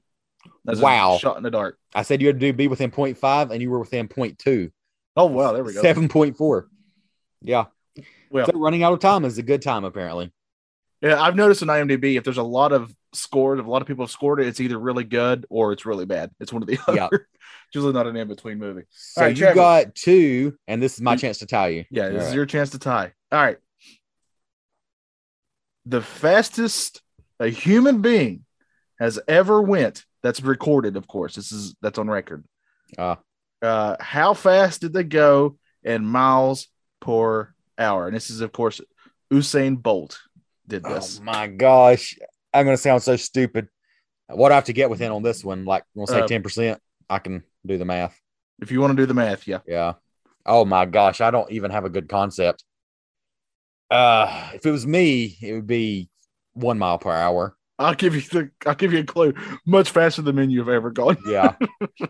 That's a Wow. shot in the dark. I said you had to be within 0.5 and you were within 0.2. Oh wow, there we go. 7.4. Yeah. Well, So running out of time is a good time, apparently. yeah, I've noticed on IMDb if there's a lot of scores, if a lot of people have scored it, it's either really good or it's really bad. It's one of the other. Yeah. [laughs] It's usually not an in between movie. So right, you Trevor. got two, and this is my You- chance to tie you. Yeah, this All is right. your chance to tie. All right. The fastest a human being has ever went. That's recorded, of course. This is that's on record. Ah. Uh, how fast did they go in miles per hour? And this is, of course, Usain Bolt did this. Oh my gosh. I'm going to sound so stupid. What I have to get within on this one? Like, we'll say Uh, 10%. I can do the math. If you want to do the math, yeah. Yeah. Oh my gosh. I don't even have a good concept. Uh, if it was me, it would be one mile per hour. I'll give you the I'll give you a clue. Much faster than men you've ever gone. Yeah.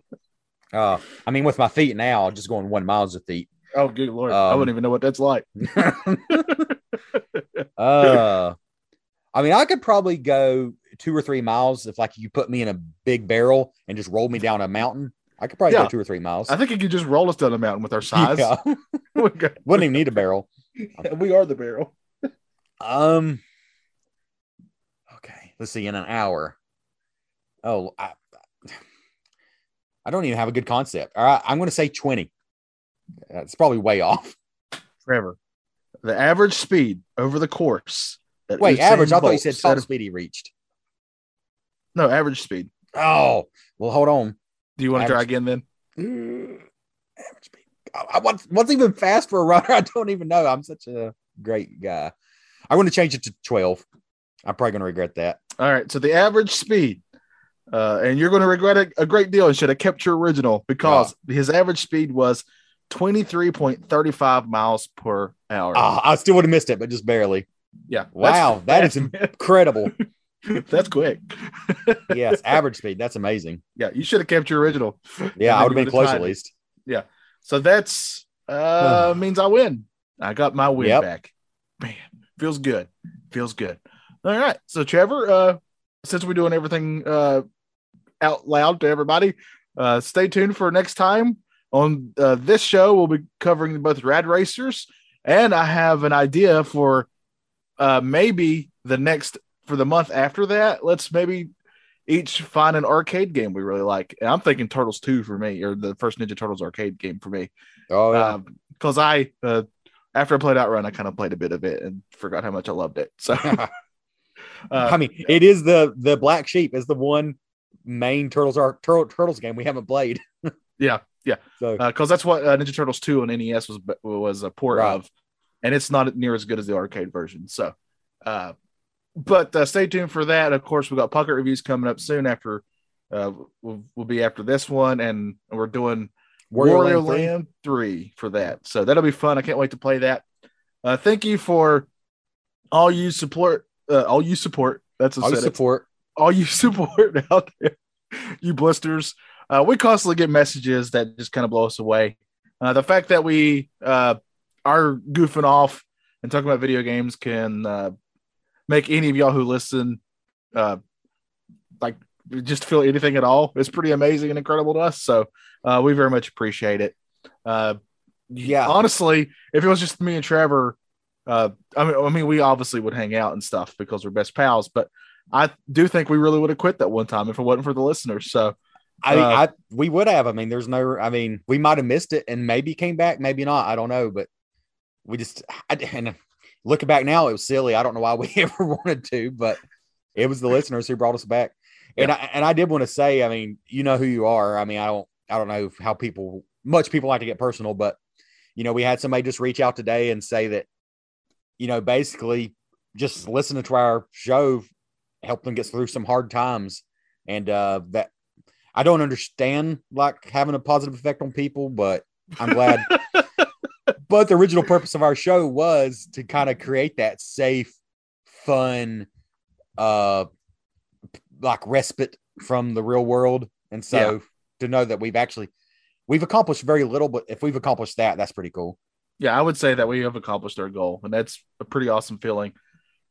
[laughs] uh, I mean, with my feet now, just going one miles a feet. Oh, good lord! I Um, wouldn't even know what that's like. [laughs] [laughs] Uh, I mean, I could probably go two or three miles if, like, you put me in a big barrel and just roll me down a mountain. I could probably Yeah. go two or three miles. I think you could just roll us down a mountain with our [laughs] size. [laughs] Yeah. Wouldn't even need a barrel. [laughs] we are the barrel. Um. Okay, let's see. In an hour. Oh, I, I don't even have a good concept. All right, I'm going to say twenty. That's probably way off. Trevor, the average speed over the course. That Wait, average. I thought you said set- top speed he reached. No, average speed. Oh, well, hold on. Do you want to try again then? Mm, average speed. I, I, what's, what's even fast for a runner? I don't even know. I'm such a great guy. I want to change it to 12. I'm probably going to regret that. All right. So the average speed, uh, and you're going to regret it a great deal and should have kept your original because his average speed was 23.35 miles per hour. Ah, I still would have missed it, but just barely. Yeah. Wow, that is incredible. [laughs] that's quick. yes, average speed. That's amazing. Yeah, you should have kept your original. Yeah, I [laughs] would have been close at least. Yeah. So that's uh [sighs] means I win. I got my win Yep. back. Man, feels good. Feels good. All right. So Trevor, uh since we're doing everything uh out loud to everybody, uh stay tuned for next time. On uh, this show, we'll be covering both Rad Racers, and I have an idea for uh maybe the next for the month after that. Let's maybe each find an arcade game we really like. And I'm thinking Turtles 2 for me, or the first Ninja Turtles arcade game for me. Oh yeah. Because I, uh, after I played Outrun, I kind of played a bit of it and forgot how much I loved it. So, [laughs] uh, I mean, it is the the black sheep is the one main turtles are turtle, turtles game we haven't played. [laughs] yeah, So because that's what uh, Ninja Turtles 2 on NES was was a port Right. of, and it's not near as good as the arcade version. So, uh, but uh, stay tuned for that. Of course, we've got Pocket reviews coming up soon. After uh, we'll, we'll be after this one, and we're doing Wario Wario, Land three. Land 3 for that. So that'll be fun. I can't wait to play that. Uh, thank you for all you support. Uh, all you support. That's a all support. all you [laughs] support out there, you blisters. Uh, we constantly get messages that just kind of blow us away. Uh, the fact that we uh, are goofing off and talking about video games can uh, make any of y'all who listen uh, like just feel anything at all. It's pretty amazing and incredible to us. So uh, we very much appreciate it. Uh, Yeah. honestly, if it was just me and Trevor, uh, I mean, I mean, we obviously would hang out and stuff because we're best pals. But I do think we really would have quit that one time if it wasn't for the listeners. So I, Uh, I we would have. I mean, there's no. I mean, we might have missed it and maybe came back, maybe not. I don't know, but we just. I, and looking back now, it was silly. I don't know why we [laughs] ever wanted to, but it was the listeners who brought us back. And I, and I did want to say, I mean, you know who you are. I mean, I don't I don't know how people much people like to get personal, but you know, we had somebody just reach out today and say that, you know, basically just listening to our show helped them get through some hard times. And uh that I don't understand like having a positive effect on people, but I'm glad. [laughs] but the original purpose of our show was to kind of create that safe, fun, uh, like respite from the real world. And so Yeah. to know that we've actually we've accomplished very little, but if we've accomplished that, that's pretty cool. yeah, I would say that we have accomplished our goal, and that's a pretty awesome feeling.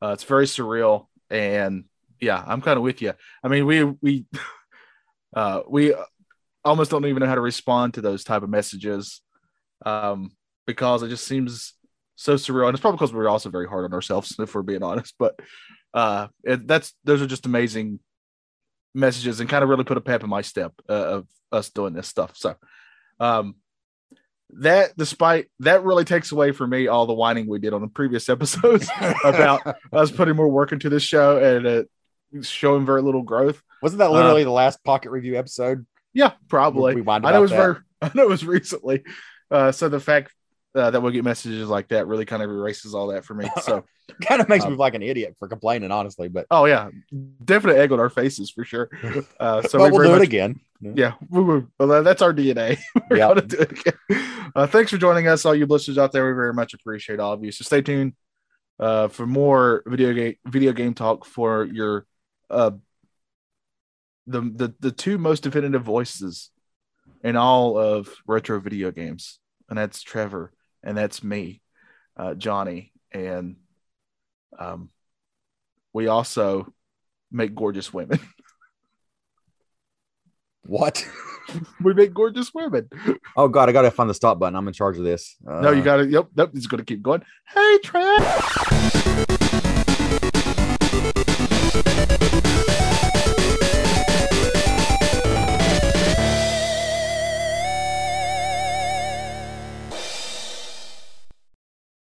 Uh, it's very surreal, and yeah, I'm kind of with you. I mean, we we [laughs] uh, we almost don't even know how to respond to those type of messages um, because it just seems so surreal, and it's probably because we're also very hard on ourselves, if we're being honest. But uh, it, that's those are just amazing messages, and kind of really put a pep in my step uh, of us doing this stuff. So. Um, that despite that really takes away from me all the whining we did on the previous episodes [laughs] about us putting more work into this show and uh, showing very little growth. Wasn't that literally the last pocket review episode? Yeah, probably. We whined I know it was that. very. [laughs] I know it was recently. Uh, so the fact uh, that we get messages like that really kind of erases all that for me. So, [laughs] kind of makes me Um, feel like an idiot for complaining, honestly. But, oh yeah, definite egg on our faces for sure. [laughs] Uh, so we we'll very do it again. Yeah, we were, well, that's our DNA. [laughs] We're Yeah. gonna do it again. Uh, thanks for joining us, all you listeners out there. We very much appreciate all of you. So stay tuned uh, for more video game video game talk for your uh, the the the two most definitive voices in all of retro video games, and that's Trevor and that's me, uh, Johnny, and um, we also make gorgeous women. [laughs] What? we make gorgeous women. Oh God, I gotta find the stop button. I'm in charge of this. No, you Uh, got to. Yep, nope. It's going to keep going. Hey, Trev.